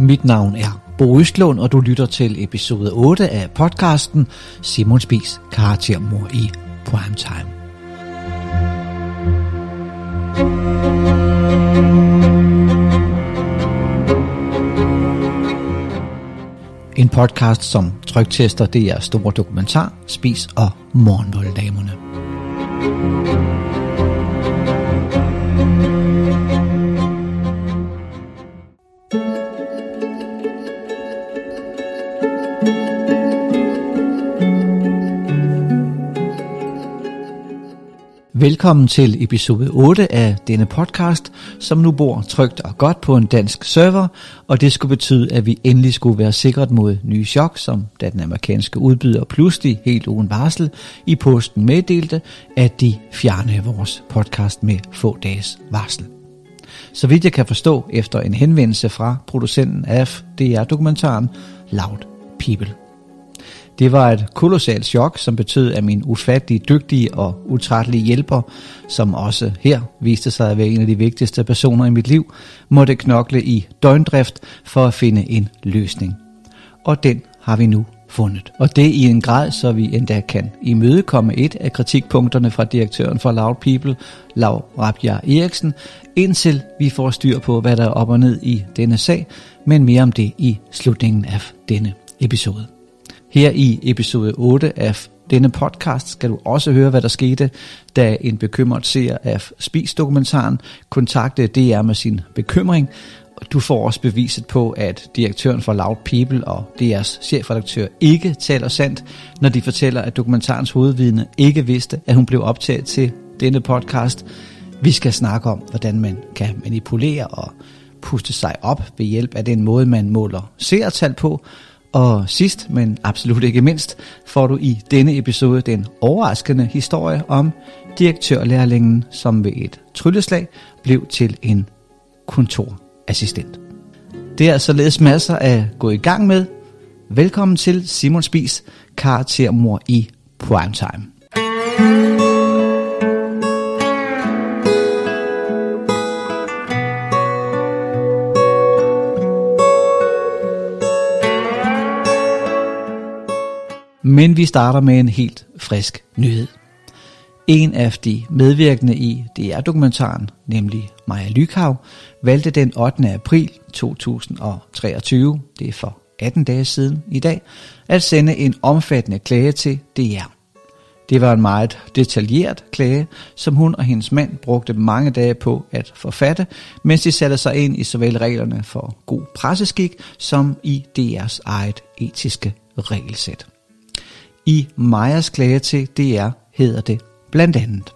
Mit navn er Bo Østlund, og du lytter til episode 8 af podcasten Simon Spis karaktermor i Primetime. En podcast, som trygtester det er store dokumentar, Spis og Morgenvolddamerne. Velkommen til episode 8 af denne podcast, som nu bor trygt og godt på en dansk server, og det skulle betyde, at vi endelig skulle være sikret mod nye chok, som da den amerikanske udbyder pludselig helt uden varsel i posten meddelte, at de fjernede vores podcast med få dages varsel. Så vidt jeg kan forstå efter en henvendelse fra producenten af DR-dokumentaren Loud People. Det var et kolossalt chok, som betød, at min ufattelig dygtige og utrættelige hjælper, som også her viste sig at være en af de vigtigste personer i mit liv, måtte knokle i døgndrift for at finde en løsning. Og den har vi nu fundet. Og det i en grad, så vi endda kan imødekomme et af kritikpunkterne fra direktøren for Loud People, Lav Rabia Eriksen, indtil vi får styr på, hvad der er op og ned i denne sag, men mere om det i slutningen af denne episode. Her i episode 8 af denne podcast skal du også høre, hvad der skete, da en bekymret seer af Spis-dokumentaren kontaktede DR med sin bekymring. Du får også beviset på, at direktøren for Loud People og DR's chefredaktør ikke taler sandt, når de fortæller, at dokumentarens hovedvidne ikke vidste, at hun blev optaget til denne podcast. Vi skal snakke om, hvordan man kan manipulere og puste sig op ved hjælp af den måde, man måler seertal på, og sidst, men absolut ikke mindst, får du i denne episode den overraskende historie om direktørlærlingen, som ved et trylleslag blev til en kontorassistent. Det er således masser at gå i gang med. Velkommen til Simon Spis karaktermor i Primetime. Men vi starter med en helt frisk nyhed. En af de medvirkende i DR-dokumentaren, nemlig Maja Lykhav, valgte den 8. april 2023, det er for 18 dage siden i dag, at sende en omfattende klage til DR. Det var en meget detaljeret klage, som hun og hendes mand brugte mange dage på at forfatte, mens de satte sig ind i såvel reglerne for god presseskik som i DR's eget etiske regelsæt. I Majas klage til DR hedder det blandt andet,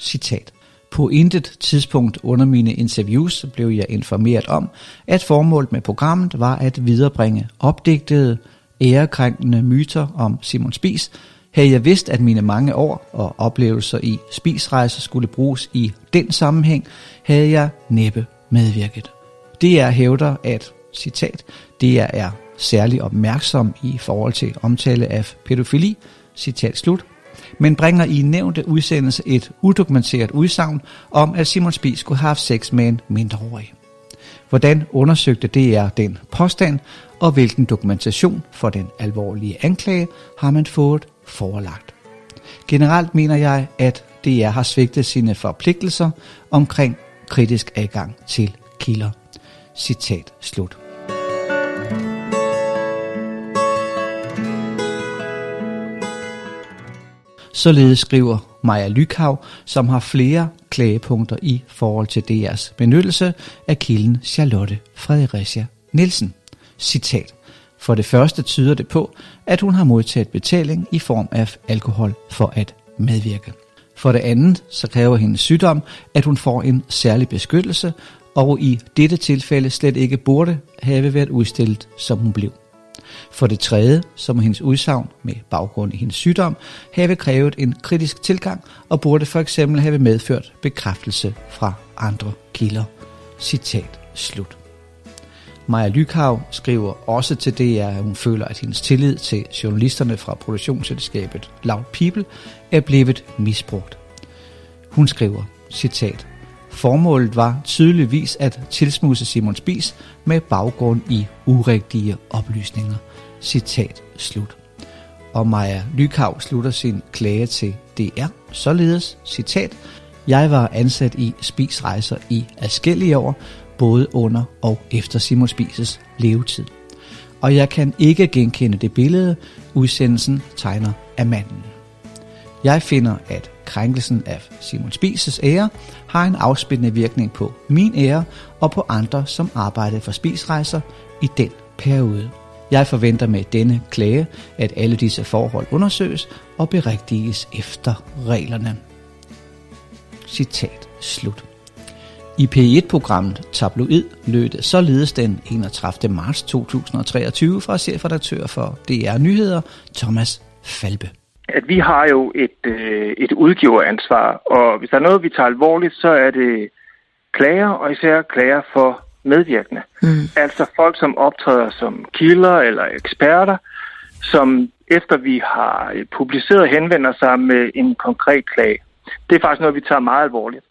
citat, på intet tidspunkt under mine interviews blev jeg informeret om, at formålet med programmet var at viderebringe opdigtede, ærekrænkende myter om Simon Spis. Havde jeg vidst, at mine mange år og oplevelser i spisrejser skulle bruges i den sammenhæng, havde jeg næppe medvirket. Det er hævder, at, citat, det er særlig opmærksom i forhold til omtale af pædofili, citat slut, men bringer i nævnte udsendelse et udokumenteret udsagn om, at Simon Spies skulle have haft sex med en mindreårig. Hvordan undersøgte DR den påstand, og hvilken dokumentation for den alvorlige anklage har man fået forelagt? Generelt mener jeg, at DR har svigtet sine forpligtelser omkring kritisk adgang til kilder. Citat slut. Således skriver Maja Lykhav, som har flere klagepunkter i forhold til DR's benyttelse af kilden Charlotte Fredericia Nielsen. Citat. For det første tyder det på, at hun har modtaget betaling i form af alkohol for at medvirke. For det andet så kræver hendes sygdom, at hun får en særlig beskyttelse, og i dette tilfælde slet ikke burde have været udstillet, som hun blev. For det tredje, så må hendes udsagn med baggrund i hendes sygdom have krævet en kritisk tilgang og burde for eksempel have medført bekræftelse fra andre kilder. Citat slut. Maja Lykhav skriver også til det, at hun føler, at hendes tillid til journalisterne fra produktionsselskabet Loud People er blevet misbrugt. Hun skriver, citat, Formålet var tydeligvis at tilsmuse Simon Spis med baggrund i urigtige oplysninger. Citat slut. Og Maja Lykav slutter sin klage til DR, således, citat, Jeg var ansat i Spis Rejser i adskillige år, både under og efter Simon Spises levetid. Og jeg kan ikke genkende det billede, udsendelsen tegner af manden. Jeg finder, at krænkelsen af Simon Spises ære har en afspændende virkning på min ære og på andre, som arbejdede for Spisrejser i den periode. Jeg forventer med denne klage, at alle disse forhold undersøges og berigtiges efter reglerne. Citat slut. I P1-programmet Tabloid lød det således den 31. marts 2023 fra chefredaktør for DR Nyheder, Thomas Falbe. At vi har jo et, øh, et udgiveransvar, og hvis der er noget, vi tager alvorligt, så er det klager, og især klager for medvirkende. Mm. Altså folk, som optræder som kilder eller eksperter, som efter vi har publiceret henvender sig med en konkret klage. Det er faktisk noget, vi tager meget alvorligt.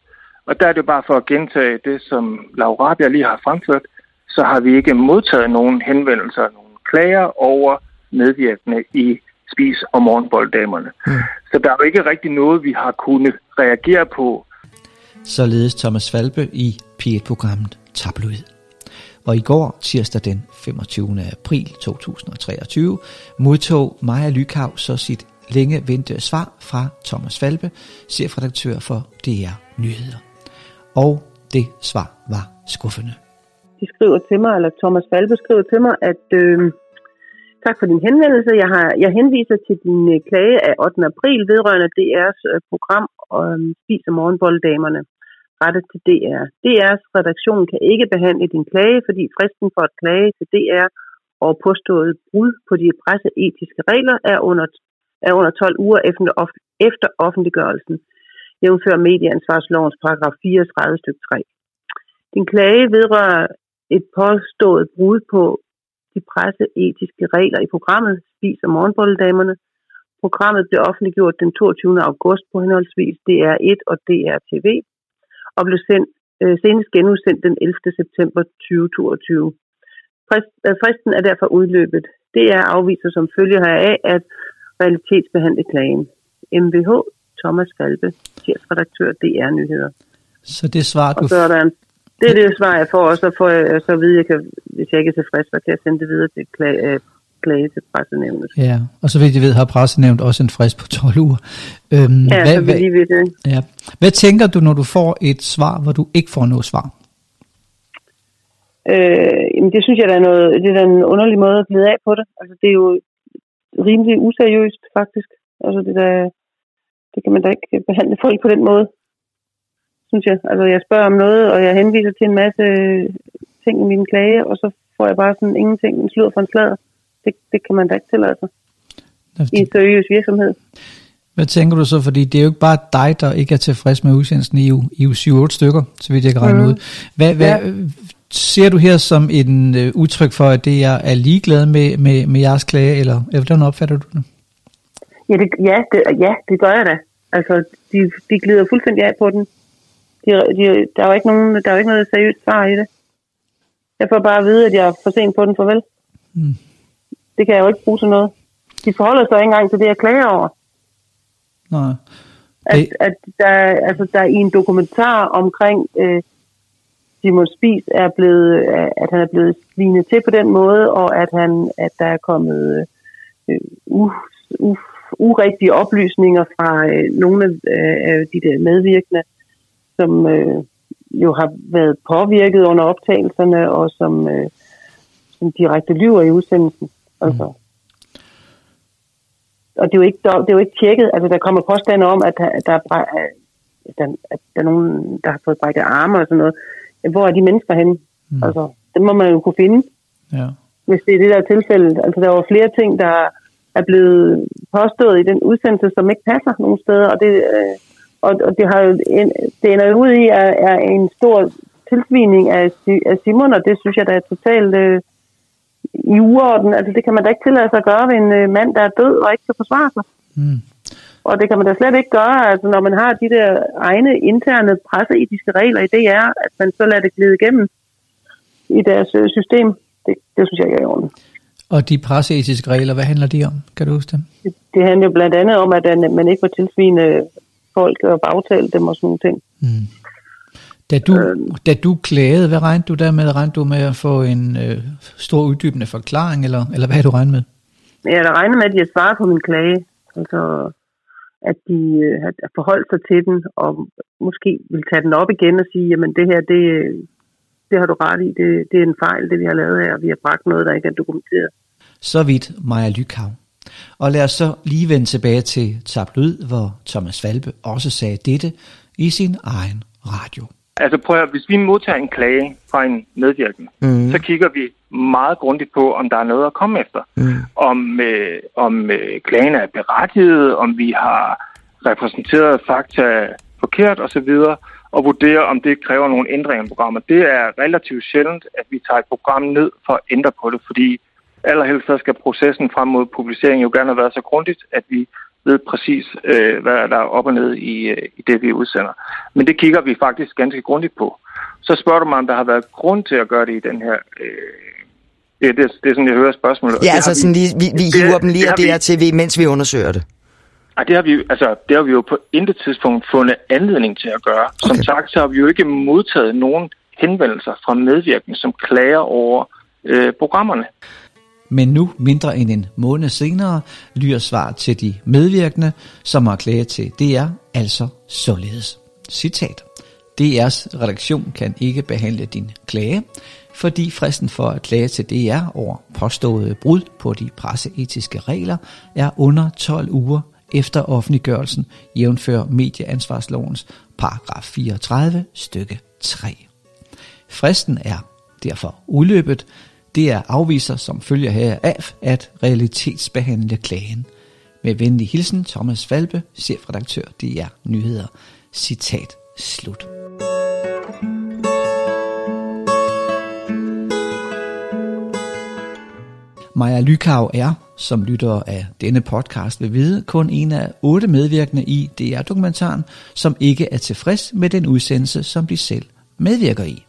Og der er det bare for at gentage det, som Laura Rabia lige har fremført, så har vi ikke modtaget nogen henvendelser, nogen klager over medvirkende i Spis og Morgenbolddamerne. Mm. Så der er jo ikke rigtig noget, vi har kunnet reagere på. Således Thomas Falbe i P1-programmet Tabloid. Og i går, tirsdag den 25. april 2023, modtog Maja Lykav så sit længe ventede svar fra Thomas Falbe, chefredaktør for DR Nyheder og det svar var skuffende. De skriver til mig, eller Thomas Falbe skriver til mig, at øh, tak for din henvendelse. Jeg, har, jeg henviser til din øh, klage af 8. april vedrørende DR's øh, program om Spis og Morgenbolddamerne rettet til DR. DR's redaktion kan ikke behandle din klage, fordi fristen for at klage til DR og påstået brud på de presseetiske regler er under, er under 12 uger efter, efter offentliggørelsen jævnfør medieansvarslovens paragraf 34 stykke 3. Din klage vedrører et påstået brud på de presseetiske regler i programmet Spis og Morgenbolledamerne. Programmet blev offentliggjort den 22. august på henholdsvis DR1 og DR-TV og blev sendt, øh, senest genudsendt den 11. september 2022. Øh, fristen er derfor udløbet. DR afviser som følge heraf at realitetsbehandle klagen. MVH Thomas Falbe, chefredaktør DR Nyheder. Så det svar, du... Og så er der en, det er det svar, jeg får, og så får jeg så at vide, jeg kan, hvis jeg ikke er tilfreds, så kan jeg sende det videre til klage, øh, klage til pressenævnet. Ja, og så vidt jeg ved, har pressenævnt også en frist på 12 uger. Øhm, ja, hvad, så vil lige ved det. Ja. Hvad tænker du, når du får et svar, hvor du ikke får noget svar? Øh, jamen det synes jeg, der er, noget, det er en underlig måde at glide af på det. Altså det er jo rimelig useriøst, faktisk. Altså det der, det kan man da ikke behandle folk på den måde, synes jeg. Altså, jeg spørger om noget, og jeg henviser til en masse ting i min klage, og så får jeg bare sådan ingenting, en slud for en slader. Det, det kan man da ikke tillade sig i en seriøs virksomhed. Hvad tænker du så? Fordi det er jo ikke bare dig, der ikke er tilfreds med udsendelsen i. I EU 7-8 stykker, så vidt jeg kan regne mm. ud. Hvad, hvad, ja. Ser du her som en uh, udtryk for, at det er, er ligeglad med, med, med jeres klage, eller hvordan opfatter du det? Ja, det, ja, det, ja, det gør jeg da. Altså, de, de glider fuldstændig af på den. De, de, der, er jo ikke nogen, der er jo ikke noget seriøst svar i det. Jeg får bare at vide, at jeg er for sent på den, farvel. Mm. Det kan jeg jo ikke bruge til noget. De forholder sig ikke engang til det, jeg klager over. Nej. At, at der, altså, der er i en dokumentar omkring øh, Simon Spies er blevet, at han er blevet svinet til på den måde, og at, han, at der er kommet øh, uh, uh, urigtige oplysninger fra øh, nogle af øh, de der medvirkende, som øh, jo har været påvirket under optagelserne, og som, øh, som direkte lyver i udsendelsen. Altså. Mm. Og det er, jo ikke, det er jo ikke tjekket. Altså, der kommer påstande om, at der, der, er, at der er nogen, der har fået brækket arme og sådan noget. Hvor er de mennesker henne? Mm. Altså, det må man jo kunne finde. Ja. Hvis det er det der tilfælde. Altså, der var flere ting, der er blevet påstået i den udsendelse, som ikke passer nogen steder, og det, øh, og, og det har jo en, det ender ud i er, er en stor tilsvining af, af Simon, og det synes jeg, der er totalt øh, i uorden. Altså, det kan man da ikke tillade sig at gøre ved en øh, mand, der er død og ikke kan forsvare sig. Mm. Og det kan man da slet ikke gøre, altså når man har de der egne interne presseetiske regler i DR, at man så lader det glide igennem i deres øh, system. Det, det synes jeg ikke er ordentligt. Og de presseetiske regler, hvad handler de om? Kan du huske dem? Det, det handler jo blandt andet om, at man ikke må tilsvine folk og bagtale dem og sådan nogle ting. Mm. Da du, øh, da du klagede, hvad regnede du der med? Regnede du med at få en øh, stor uddybende forklaring, eller, eller hvad havde du regnet med? Ja, der regnede med, at de havde svaret på min klage. Altså, at de øh, har forholdt sig til den, og måske vil tage den op igen og sige, jamen det her, det, det har du ret i, det, det er en fejl, det vi har lavet her, vi har bragt noget, der ikke er dokumenteret. Så vidt Maja Lykhav. Og lad os så lige vende tilbage til tabloid, hvor Thomas Falbe også sagde dette i sin egen radio. Altså prøv at, hvis vi modtager en klage fra en medvirkende, mm. så kigger vi meget grundigt på, om der er noget at komme efter. Mm. Om, øh, om øh, klagen er berettiget, om vi har repræsenteret fakta forkert osv., og vurdere, om det kræver nogle ændringer i programmet. Det er relativt sjældent, at vi tager et program ned for at ændre på det, fordi allerhelst så skal processen frem mod publicering jo gerne været så grundigt, at vi ved præcis, øh, hvad der er op og ned i, øh, i det, vi udsender. Men det kigger vi faktisk ganske grundigt på. Så spørger du mig, om der har været grund til at gøre det i den her... Øh, det, det, det er sådan, jeg hører spørgsmålet. Ja, altså sådan lige, vi, vi hiver dem lige af det her til, mens vi undersøger det. Ej, det har, vi, altså, det har vi jo på intet tidspunkt fundet anledning til at gøre. Okay. Som sagt, så har vi jo ikke modtaget nogen henvendelser fra medvirkende, som klager over øh, programmerne. Men nu, mindre end en måned senere, lyder svar til de medvirkende, som har klaget til DR, altså således. Citat. DR's redaktion kan ikke behandle din klage, fordi fristen for at klage til DR over påståede brud på de presseetiske regler er under 12 uger efter offentliggørelsen, jævnfører medieansvarslovens paragraf 34 stykke 3. Fristen er derfor udløbet. Det er afviser som følger her af at realitetsbehandle klagen. Med venlig hilsen Thomas Falbe, chefredaktør DR Nyheder. Citat slut. Maja Lykav er, som lytter af denne podcast vil vide, kun en af otte medvirkende i DR-dokumentaren, som ikke er tilfreds med den udsendelse, som de selv medvirker i.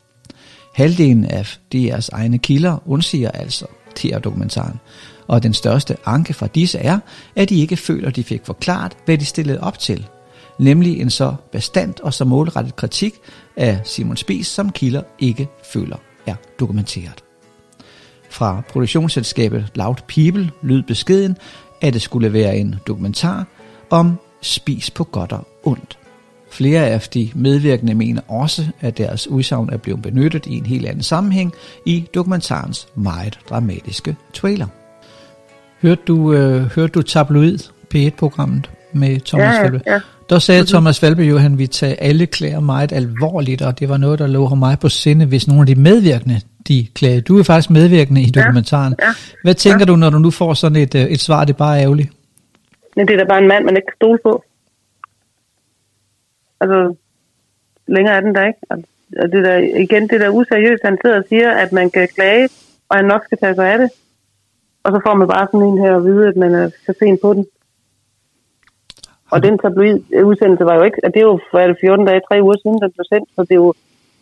Halvdelen af DR's egne kilder undsiger altså TR-dokumentaren, og den største anke fra disse er, at de ikke føler, de fik forklaret, hvad de stillede op til, nemlig en så bestandt og så målrettet kritik af Simon Spies, som kilder ikke føler er dokumenteret. Fra produktionsselskabet Loud People lød beskeden, at det skulle være en dokumentar om spis på godt og ondt. Flere af de medvirkende mener også, at deres udsagn er blevet benyttet i en helt anden sammenhæng i dokumentarens meget dramatiske trailer. Hørte du, øh, hørte du tabloid P1-programmet med Thomas ja, Falbe? Ja. Der sagde mm-hmm. Thomas Falbe jo, at han ville tage alle klager meget alvorligt, og det var noget, der lå mig på sinde, hvis nogle af de medvirkende de klage. Du er faktisk medvirkende i dokumentaren. Ja, ja, Hvad tænker ja. du, når du nu får sådan et, øh, et svar, det er bare ærgerligt? Men det er da bare en mand, man ikke kan stole på. Altså, længere er den der ikke. Altså, det der, igen, det der useriøst, han sidder og siger, at man kan klage, og han nok skal tage sig af det. Og så får man bare sådan en her at vide, at man er for sent på den. Og den tabloid udsendelse var jo ikke, at det er jo for 14 dage, 3 uger siden, den blev sendt, så det er jo,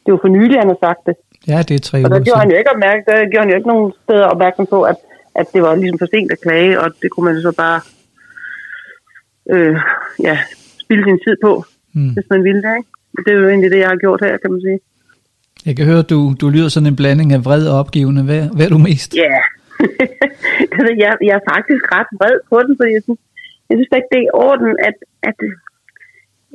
det er jo for nylig, han har sagt det. Ja, det er tre uger Og der gjorde han jo ikke opmærk, der gjorde han jo ikke nogen steder opmærksom på, at, at det var ligesom for sent at klage, og det kunne man så bare øh, ja, spille sin tid på, mm. hvis man ville det. Ikke? Det er jo egentlig det, jeg har gjort her, kan man sige. Jeg kan høre, at du, du lyder sådan en blanding af vred og opgivende. Hvad, hvad er du mest? Ja, yeah. jeg, jeg er faktisk ret vred på den, fordi jeg synes, jeg synes ikke, det er i orden, at, at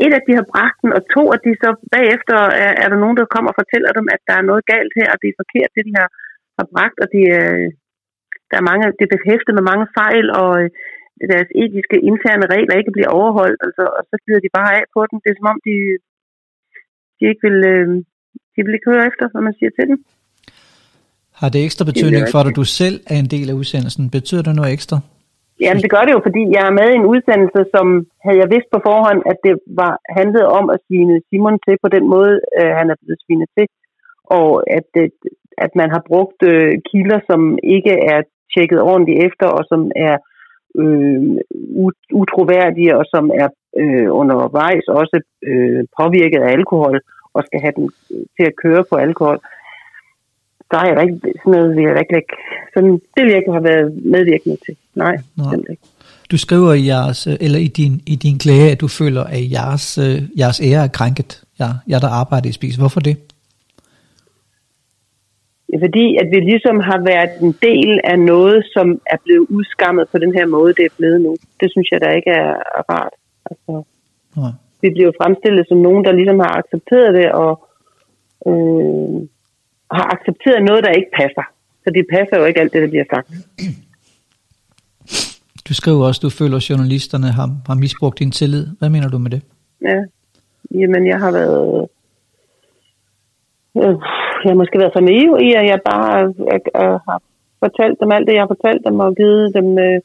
et, at de har bragt den, og to, at de så bagefter er, er der nogen, der kommer og fortæller dem, at der er noget galt her, og det er forkert, det de har, har bragt, og de, øh, der er mange, det er behæftet med mange fejl, og øh, deres etiske interne regler ikke bliver overholdt, altså, og så flyder de bare af på den. Det er som om, de, de ikke vil, øh, de vil ikke høre efter, hvad man siger til dem. Har det ekstra betydning for dig, du selv er en del af udsendelsen? Betyder det noget ekstra? Jamen det gør det jo, fordi jeg er med i en udsendelse, som havde jeg vidst på forhånd, at det var handlet om at svine Simon til på den måde, øh, han er blevet svinet til. Og at, øh, at man har brugt øh, kilder, som ikke er tjekket ordentligt efter, og som er øh, utroværdige, og som er øh, undervejs også øh, påvirket af alkohol, og skal have den til at køre på alkohol, der er jeg ikke, sådan noget vil jeg ikke lægge, sådan, det vil jeg ikke have været medvirkende til. Nej, Nej. ikke. Du skriver i, jeres, eller i, din, i din klage, at du føler, at jeres, jeres ære er krænket. Ja, jeg der arbejder i Spis. Hvorfor det? Fordi at vi ligesom har været en del af noget, som er blevet udskammet på den her måde, det er blevet nu. Det synes jeg da ikke er rart. Altså, ja. Vi bliver fremstillet som nogen, der ligesom har accepteret det, og øh, har accepteret noget, der ikke passer. Så det passer jo ikke alt det, der bliver sagt. Du skriver også, at du føler, at journalisterne har, har misbrugt din tillid. Hvad mener du med det? Ja, jamen jeg har været... Øh, jeg har måske været for naiv i, at jeg bare jeg, jeg har fortalt dem alt det, jeg har fortalt dem, og givet dem øh,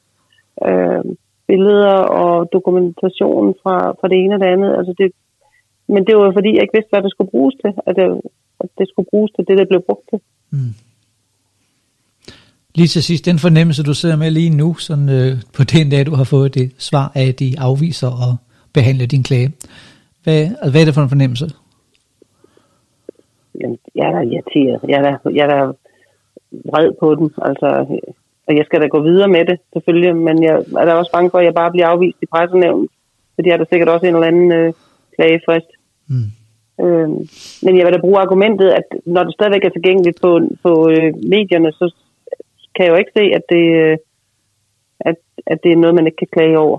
øh, billeder og dokumentation fra, fra det ene og det andet. Altså det, men det var fordi, jeg ikke vidste, hvad det skulle bruges til. At det, at det skulle bruges til det, det blev brugt til. Mm. Lige til sidst, den fornemmelse, du sidder med lige nu, sådan, øh, på den dag, du har fået det svar af, at de afviser at behandle din klage. Hvad, hvad er det for en fornemmelse? Jamen, jeg er da irriteret. Jeg er da, jeg er da vred på den. Altså, og jeg skal da gå videre med det, selvfølgelig. Men jeg er da også bange for, at jeg bare bliver afvist i pressenævnet. For de har da sikkert også en eller anden øh, klagefrist. Mm. Øh, men jeg vil da bruge argumentet, at når det stadigvæk er tilgængeligt på, på øh, medierne, så kan jeg jo ikke se, at det, øh, at, at det er noget, man ikke kan klage over.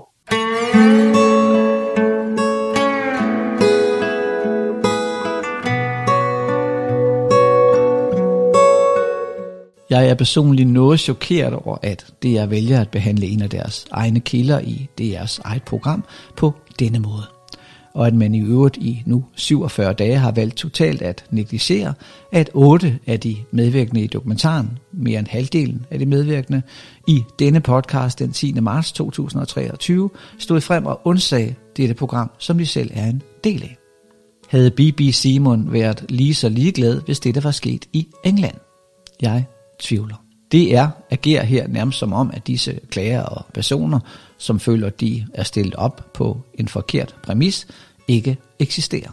Jeg er personligt noget chokeret over, at DR vælger at behandle en af deres egne kilder i DR's eget program på denne måde. Og at man i øvrigt i nu 47 dage har valgt totalt at negligere, at otte af de medvirkende i dokumentaren, mere end halvdelen af de medvirkende, i denne podcast den 10. marts 2023 stod frem og undsagde dette program, som de selv er en del af. Havde BBC Simon været lige så ligeglad, hvis dette var sket i England? Jeg tvivler. DR agerer her nærmest som om, at disse klager og personer, som føler, de er stillet op på en forkert præmis, ikke eksisterer.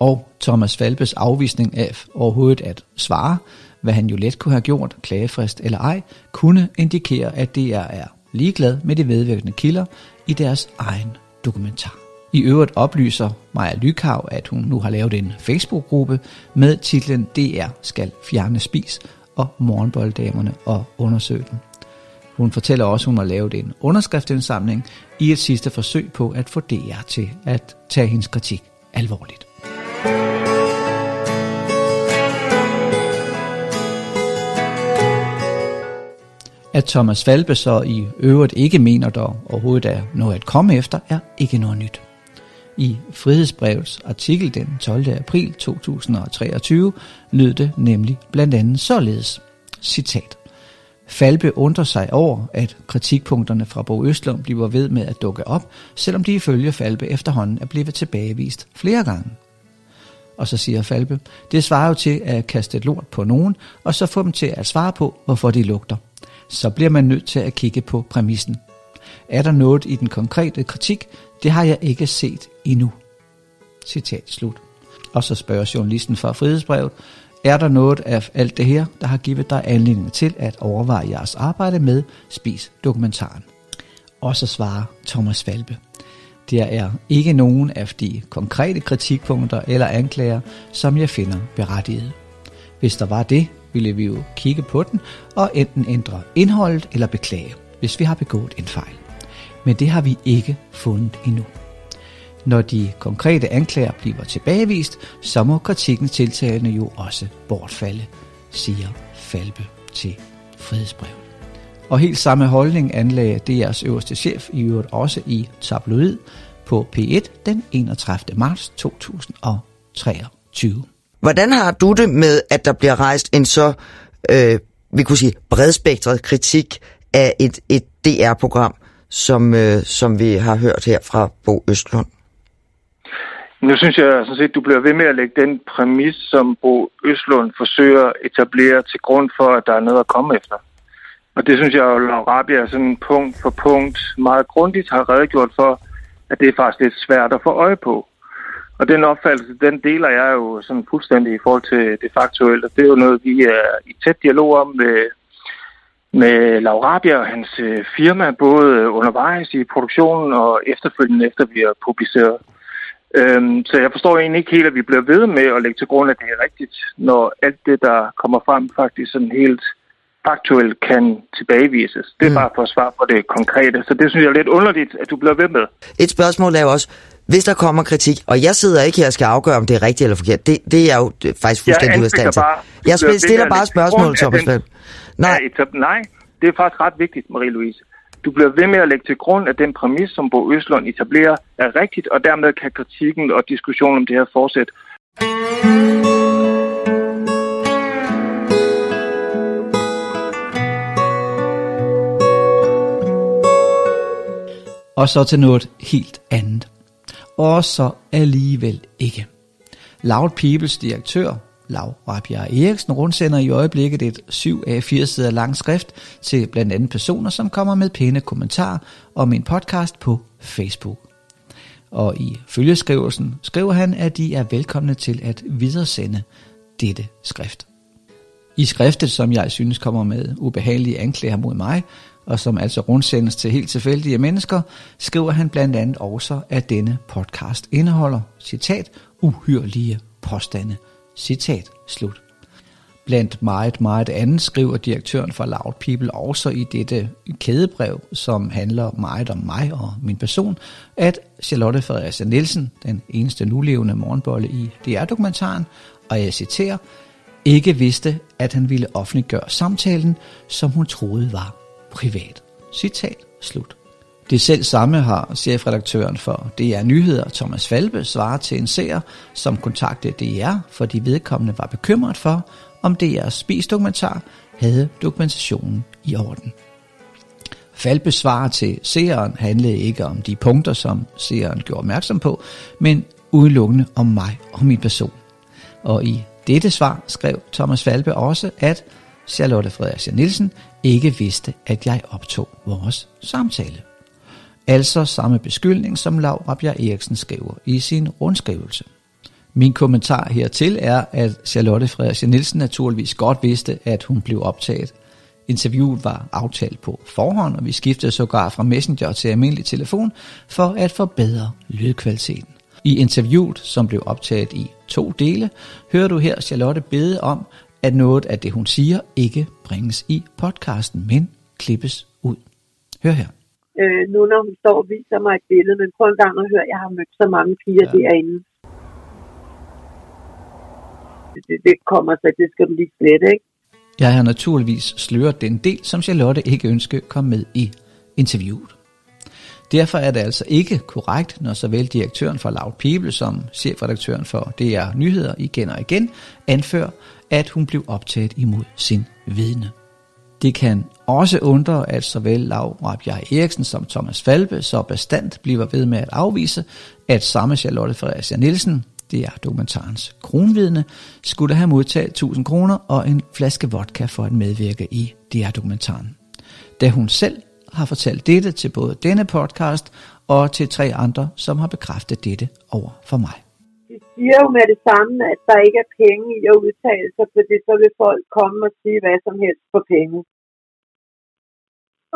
Og Thomas Falbes afvisning af overhovedet at svare, hvad han jo let kunne have gjort, klagefrist eller ej, kunne indikere, at DR er ligeglad med de vedvirkende kilder i deres egen dokumentar. I øvrigt oplyser Maja Lykav, at hun nu har lavet en Facebook-gruppe med titlen DR skal fjerne spis, og morgenbolddamerne og undersøge den. Hun fortæller også, at hun har lavet en underskriftsindsamling i et sidste forsøg på at få DR til at tage hendes kritik alvorligt. At Thomas Falbe så i øvrigt ikke mener, der overhovedet er noget at komme efter, er ikke noget nyt. I Frihedsbrevets artikel den 12. april 2023 lød det nemlig blandt andet således. Citat. Falbe undrer sig over, at kritikpunkterne fra Bo Østlund bliver ved med at dukke op, selvom de ifølge Falbe efterhånden er blevet tilbagevist flere gange. Og så siger Falbe, det svarer jo til at kaste et lort på nogen, og så få dem til at svare på, hvorfor de lugter. Så bliver man nødt til at kigge på præmissen. Er der noget i den konkrete kritik, det har jeg ikke set endnu. Citat slut. Og så spørger journalisten fra Frihedsbrevet, er der noget af alt det her, der har givet dig anledning til at overveje jeres arbejde med Spis dokumentaren? Og så svarer Thomas Falbe. Der er ikke nogen af de konkrete kritikpunkter eller anklager, som jeg finder berettiget. Hvis der var det, ville vi jo kigge på den og enten ændre indholdet eller beklage, hvis vi har begået en fejl men det har vi ikke fundet endnu. Når de konkrete anklager bliver tilbagevist, så må kritikken tiltalende jo også bortfalde, siger Falbe til Frihedsbrevet. Og helt samme holdning anlagde DR's øverste chef i øvrigt også i tabloid på P1 den 31. marts 2023. Hvordan har du det med, at der bliver rejst en så, øh, vi kunne sige, bredspektret kritik af et, et DR-program, som, øh, som vi har hørt her fra Bo Østlund? Nu synes jeg sådan set, du bliver ved med at lægge den præmis, som Bo Østlund forsøger at etablere til grund for, at der er noget at komme efter. Og det synes jeg jo, Laurabia sådan punkt for punkt meget grundigt har redegjort for, at det er faktisk lidt svært at få øje på. Og den opfattelse, den deler jeg jo sådan fuldstændig i forhold til det faktuelle. Det er jo noget, vi er i tæt dialog om med, med Laurabia og hans øh, firma, både undervejs i produktionen og efterfølgende, efter vi har publiceret. Øhm, så jeg forstår egentlig ikke helt, at vi bliver ved med at lægge til grund, at det er rigtigt, når alt det, der kommer frem, faktisk sådan helt faktuelt kan tilbagevises. Det er mm. bare for at svare på det konkrete. Så det synes jeg er lidt underligt, at du bliver ved med. Et spørgsmål er også, hvis der kommer kritik, og jeg sidder ikke her og skal afgøre, om det er rigtigt eller forkert, det, det er jo faktisk fuldstændig ud af stand til. Jeg stiller bare spørgsmål, Thomas den, Nej. Nej, det er faktisk ret vigtigt, Marie-Louise. Du bliver ved med at lægge til grund, at den præmis, som Bo Østlund etablerer, er rigtigt, og dermed kan kritikken og diskussionen om det her fortsætte. Og så til noget helt andet. Og så alligevel ikke. Loud Peoples direktør, Lav Rabia Eriksen, rundsender i øjeblikket et 7 af 4 sider langt skrift til blandt andet personer, som kommer med pæne kommentarer om en podcast på Facebook. Og i følgeskrivelsen skriver han, at de er velkomne til at videresende dette skrift. I skriftet, som jeg synes kommer med ubehagelige anklager mod mig, og som altså rundsendes til helt tilfældige mennesker, skriver han blandt andet også, at denne podcast indeholder, citat, uhyrlige påstande, citat slut. Blandt meget, meget andet skriver direktøren for Loud People også i dette kædebrev, som handler meget om mig og min person, at Charlotte Fredericia Nielsen, den eneste nulevende morgenbolle i DR-dokumentaren, og jeg citerer, ikke vidste, at han ville offentliggøre samtalen, som hun troede var privat. Citat slut. Det selv samme har chefredaktøren for DR Nyheder, Thomas Falbe, svaret til en seer, som kontaktede DR, fordi vedkommende var bekymret for, om DR's spisdokumentar havde dokumentationen i orden. Falbes svar til seeren handlede ikke om de punkter, som seeren gjorde opmærksom på, men udelukkende om mig og min person. Og i dette svar skrev Thomas Falbe også, at Charlotte Fredericia Nielsen ikke vidste, at jeg optog vores samtale. Altså samme beskyldning, som Lav Bjerg Eriksen skriver i sin rundskrivelse. Min kommentar hertil er, at Charlotte Frederiksen Nielsen naturligvis godt vidste, at hun blev optaget. Interviewet var aftalt på forhånd, og vi skiftede sågar fra Messenger til almindelig telefon for at forbedre lydkvaliteten. I interviewet, som blev optaget i to dele, hører du her Charlotte bede om, at noget af det, hun siger, ikke bringes i podcasten, men klippes ud. Hør her. Øh, nu når hun står og viser mig et billede, men prøv en gang at høre, jeg har mødt så mange piger ja. derinde. Det, det kommer så, det skal du lige slette, ikke? Jeg har naturligvis sløret den del, som Charlotte ikke ønskede kom med i interviewet. Derfor er det altså ikke korrekt, når såvel direktøren for Loud People som chefredaktøren for DR Nyheder igen og igen anfører, at hun blev optaget imod sin vidne. Det kan også undre, at såvel Lav Rabjaj Eriksen som Thomas Falbe så bestandt bliver ved med at afvise, at samme Charlotte Fredericia Nielsen, det er dokumentarens kronvidne, skulle have modtaget 1000 kroner og en flaske vodka for at medvirke i DR dokumentaren. Da hun selv har fortalt dette til både denne podcast og til tre andre, som har bekræftet dette over for mig siger jo med det samme, at der ikke er penge i at udtale sig, fordi så vil folk komme og sige hvad som helst for penge.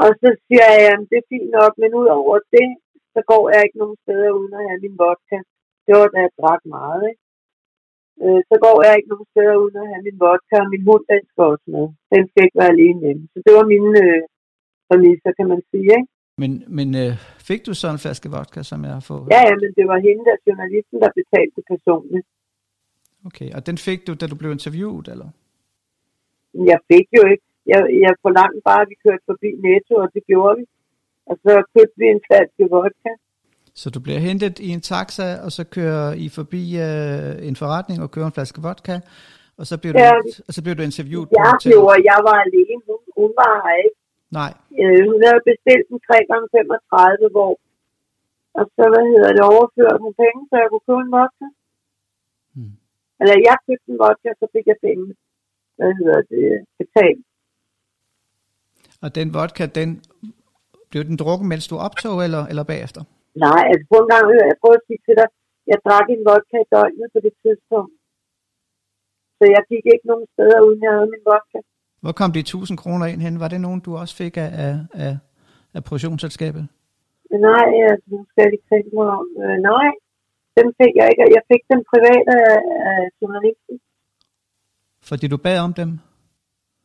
Og så siger jeg, at det er fint nok, men ud over det, så går jeg ikke nogen steder uden at have min vodka. Det var da jeg drak meget, ikke? Øh, så går jeg ikke nogen steder uden at have min vodka, og min hund, den skal også med. Den skal ikke være alene hjemme. Så det var mine øh, præmisser, kan man sige, ikke? Men, men øh, fik du så en flaske vodka, som jeg har fået? Ja, ja, men det var hende, der journalisten, der betalte personligt. Okay, og den fik du, da du blev interviewet, eller? Jeg fik jo ikke. Jeg, jeg forlangte bare, at vi kørte forbi Netto, og det gjorde vi. Og så købte vi en flaske vodka. Så du bliver hentet i en taxa, og så kører I forbi øh, en forretning og kører en flaske vodka, og så bliver du, ja, og så bliver du interviewet ja, på Ja, jeg var alene. Hun, hun var her ikke. Nej. Øh, hun havde bestilt en 3 x 35 hvor og så, hvad hedder det, overført hun penge, så jeg kunne købe en vodka. Hmm. Eller jeg købte en vodka, så fik jeg penge, hvad hedder det, betalt. Og den vodka, den blev den drukket, mens du optog, eller, eller bagefter? Nej, altså på en gang, jeg prøver at sige til dig, jeg drak en vodka i døgnet på det tidspunkt. Så jeg gik ikke nogen steder, uden jeg havde min vodka. Hvor kom de 1000 kroner ind hen? Var det nogen, du også fik af, af, af, af produktionsselskabet? Nej, altså, nu skal jeg ikke tænke mig om. Øh, nej, dem fik jeg ikke. Jeg fik dem privat af, af journalisten. Fordi du bad om dem?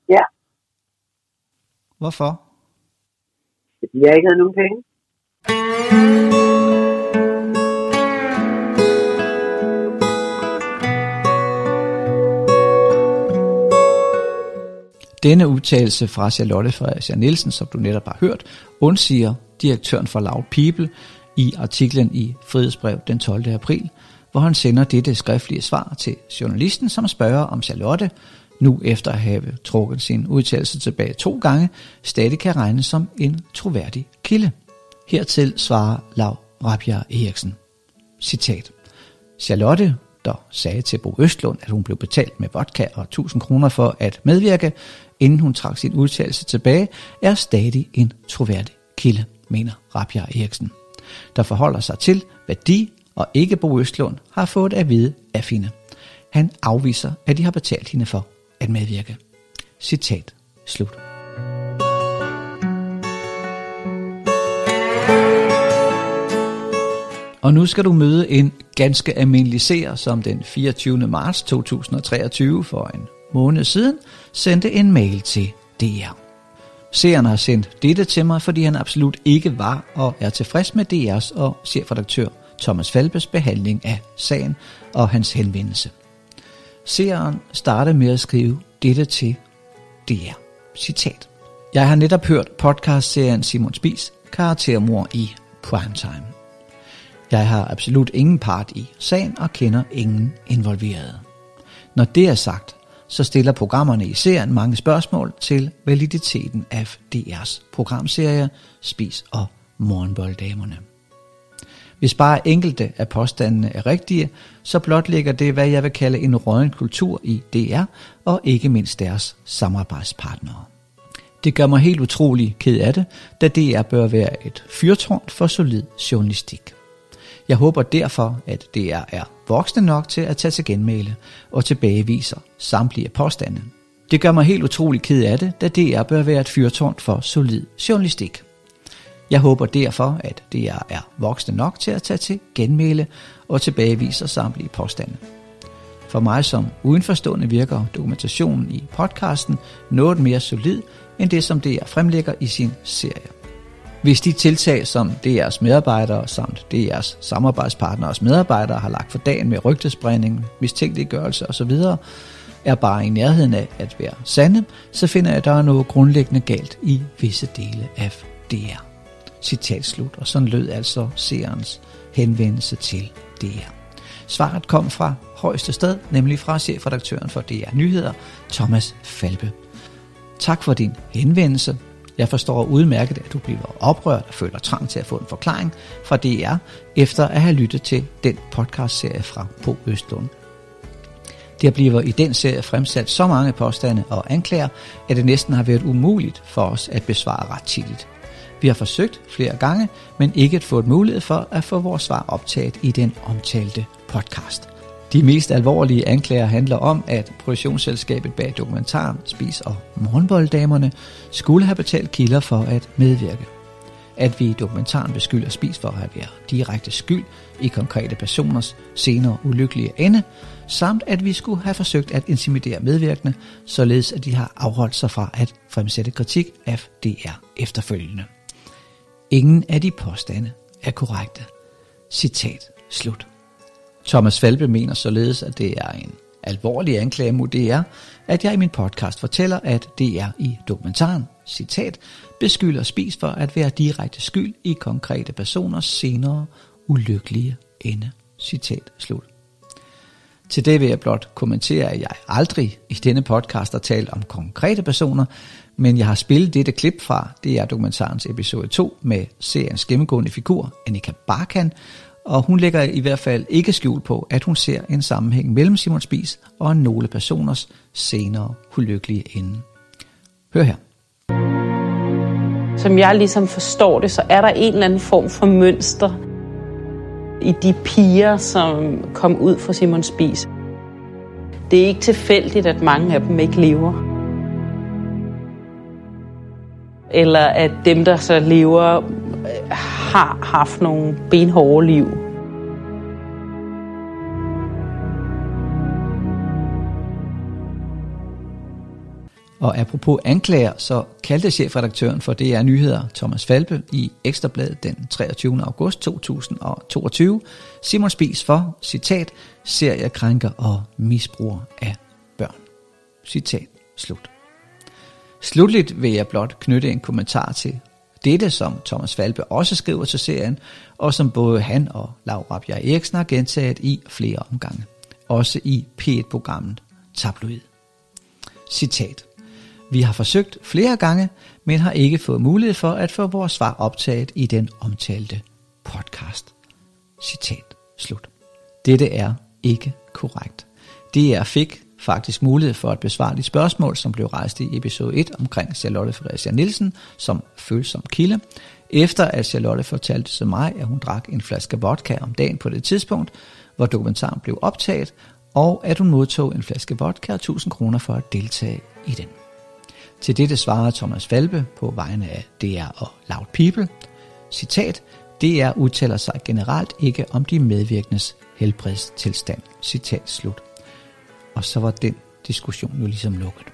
Ja. Hvorfor? Fordi jeg ikke havde nogen penge. Denne udtalelse fra Charlotte Fredericia Nielsen, som du netop har hørt, undsiger direktøren for Loud People i artiklen i Frihedsbrev den 12. april, hvor han sender dette skriftlige svar til journalisten, som spørger om Charlotte, nu efter at have trukket sin udtalelse tilbage to gange, stadig kan regnes som en troværdig kilde. Hertil svarer Lav Rabia Eriksen. Citat. Charlotte, der sagde til Bo Østlund, at hun blev betalt med vodka og 1000 kroner for at medvirke, inden hun trak sin udtalelse tilbage, er stadig en troværdig kilde, mener Rabia Eriksen. Der forholder sig til, hvad de og ikke Bo Østlund har fået at vide af Fine. Han afviser, at de har betalt hende for at medvirke. Citat slut. Og nu skal du møde en ganske almindelig seer, som den 24. marts 2023 for en måned siden sendte en mail til DR. Seeren har sendt dette til mig, fordi han absolut ikke var og er tilfreds med DR's og chefredaktør Thomas Falbes behandling af sagen og hans henvendelse. Seeren starter med at skrive dette til DR. Citat. Jeg har netop hørt podcastserien Simon Spis, karaktermor i Primetime. Jeg har absolut ingen part i sagen og kender ingen involverede. Når det er sagt, så stiller programmerne i serien mange spørgsmål til validiteten af DR's programserie Spis og Morgenbolddamerne. Hvis bare enkelte af påstandene er rigtige, så blotlægger det, hvad jeg vil kalde en råden kultur i DR, og ikke mindst deres samarbejdspartnere. Det gør mig helt utrolig ked af det, da DR bør være et fyrtårn for solid journalistik. Jeg håber derfor, at DR er voksne nok til at tage til genmæle og tilbageviser samtlige påstande. Det gør mig helt utrolig ked af det, da DR bør være et fyrtårn for solid journalistik. Jeg håber derfor, at DR er voksne nok til at tage til genmæle og tilbageviser samtlige påstande. For mig som udenforstående virker dokumentationen i podcasten noget mere solid end det, som DR fremlægger i sin serie. Hvis de tiltag, som DR's medarbejdere samt DR's samarbejdspartners medarbejdere har lagt for dagen med rygtespredning, mistænkeliggørelse osv., er bare i nærheden af at være sande, så finder jeg, at der er noget grundlæggende galt i visse dele af DR. Citat slut, og sådan lød altså seerens henvendelse til DR. Svaret kom fra højeste sted, nemlig fra chefredaktøren for DR Nyheder, Thomas Falbe. Tak for din henvendelse. Jeg forstår udmærket, at du bliver oprørt og føler trang til at få en forklaring fra DR, efter at have lyttet til den podcastserie fra På Østlund. Der bliver i den serie fremsat så mange påstande og anklager, at det næsten har været umuligt for os at besvare ret tidligt. Vi har forsøgt flere gange, men ikke at få et mulighed for at få vores svar optaget i den omtalte podcast. De mest alvorlige anklager handler om, at produktionsselskabet bag dokumentaren Spis og Morgenbolddamerne skulle have betalt kilder for at medvirke. At vi i dokumentaren beskylder Spis for at være direkte skyld i konkrete personers senere ulykkelige ende, samt at vi skulle have forsøgt at intimidere medvirkende, således at de har afholdt sig fra at fremsætte kritik af DR efterfølgende. Ingen af de påstande er korrekte. Citat slut. Thomas Falbe mener således, at det er en alvorlig anklage mod DR, at jeg i min podcast fortæller, at DR i dokumentaren, citat, beskylder Spis for at være direkte skyld i konkrete personers senere ulykkelige ende. Citat slut. Til det vil jeg blot kommentere, at jeg aldrig i denne podcast har talt om konkrete personer, men jeg har spillet dette klip fra DR-dokumentarens episode 2 med seriens gennemgående figur, Annika Barkan, og hun lægger i hvert fald ikke skjul på, at hun ser en sammenhæng mellem Simon Spies og nogle personers senere ulykkelige ende. Hør her. Som jeg ligesom forstår det, så er der en eller anden form for mønster i de piger, som kom ud fra Simon Spies. Det er ikke tilfældigt, at mange af dem ikke lever. Eller at dem, der så lever, har haft nogle benhårde liv. Og apropos anklager, så kaldte chefredaktøren for DR Nyheder, Thomas Falbe, i Ekstrabladet den 23. august 2022, Simon Spies for, citat, seriekrænker og misbruger af børn. Citat slut. Slutligt vil jeg blot knytte en kommentar til dette, som Thomas Falbe også skriver til serien, og som både han og Laura Bjerg Eriksen har gentaget i flere omgange. Også i P1-programmet Tabloid. Citat. Vi har forsøgt flere gange, men har ikke fået mulighed for at få vores svar optaget i den omtalte podcast. Citat slut. Dette er ikke korrekt. DR fik faktisk mulighed for at besvare de spørgsmål, som blev rejst i episode 1 omkring Charlotte Fredericia Nielsen som følsom kilde, efter at Charlotte fortalte til mig, at hun drak en flaske vodka om dagen på det tidspunkt, hvor dokumentaren blev optaget, og at hun modtog en flaske vodka og 1000 kroner for at deltage i den. Til dette svarer Thomas Falbe på vegne af DR og Loud People, citat, DR udtaler sig generelt ikke om de medvirkendes helbredstilstand, citat slut. Og så var den diskussion jo ligesom lukket.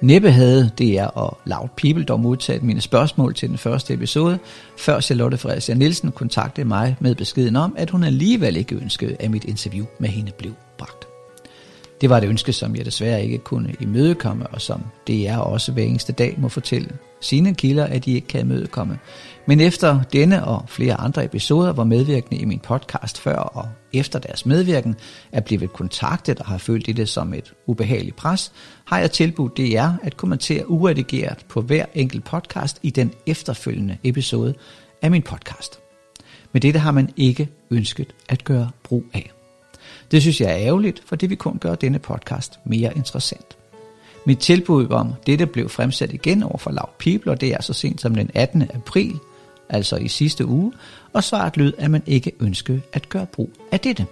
Næppe havde DR og Loud People dog modtaget mine spørgsmål til den første episode, før Charlotte Fredericia Nielsen kontaktede mig med beskeden om, at hun alligevel ikke ønskede, at mit interview med hende blev bragt. Det var et ønske, som jeg desværre ikke kunne imødekomme, og som DR også hver eneste dag må fortælle sine kilder, at de ikke kan imødekomme. Men efter denne og flere andre episoder, hvor medvirkende i min podcast før og efter deres medvirken er blevet kontaktet og har følt det som et ubehageligt pres, har jeg tilbudt DR at kommentere uredigeret på hver enkelt podcast i den efterfølgende episode af min podcast. Men dette har man ikke ønsket at gøre brug af. Det synes jeg er ærgerligt, for det vil kun gøre denne podcast mere interessant. Mit tilbud om dette blev fremsat igen over for Loud People, og det er så sent som den 18. april, altså i sidste uge, og svaret lød, at man ikke ønskede at gøre brug af dette.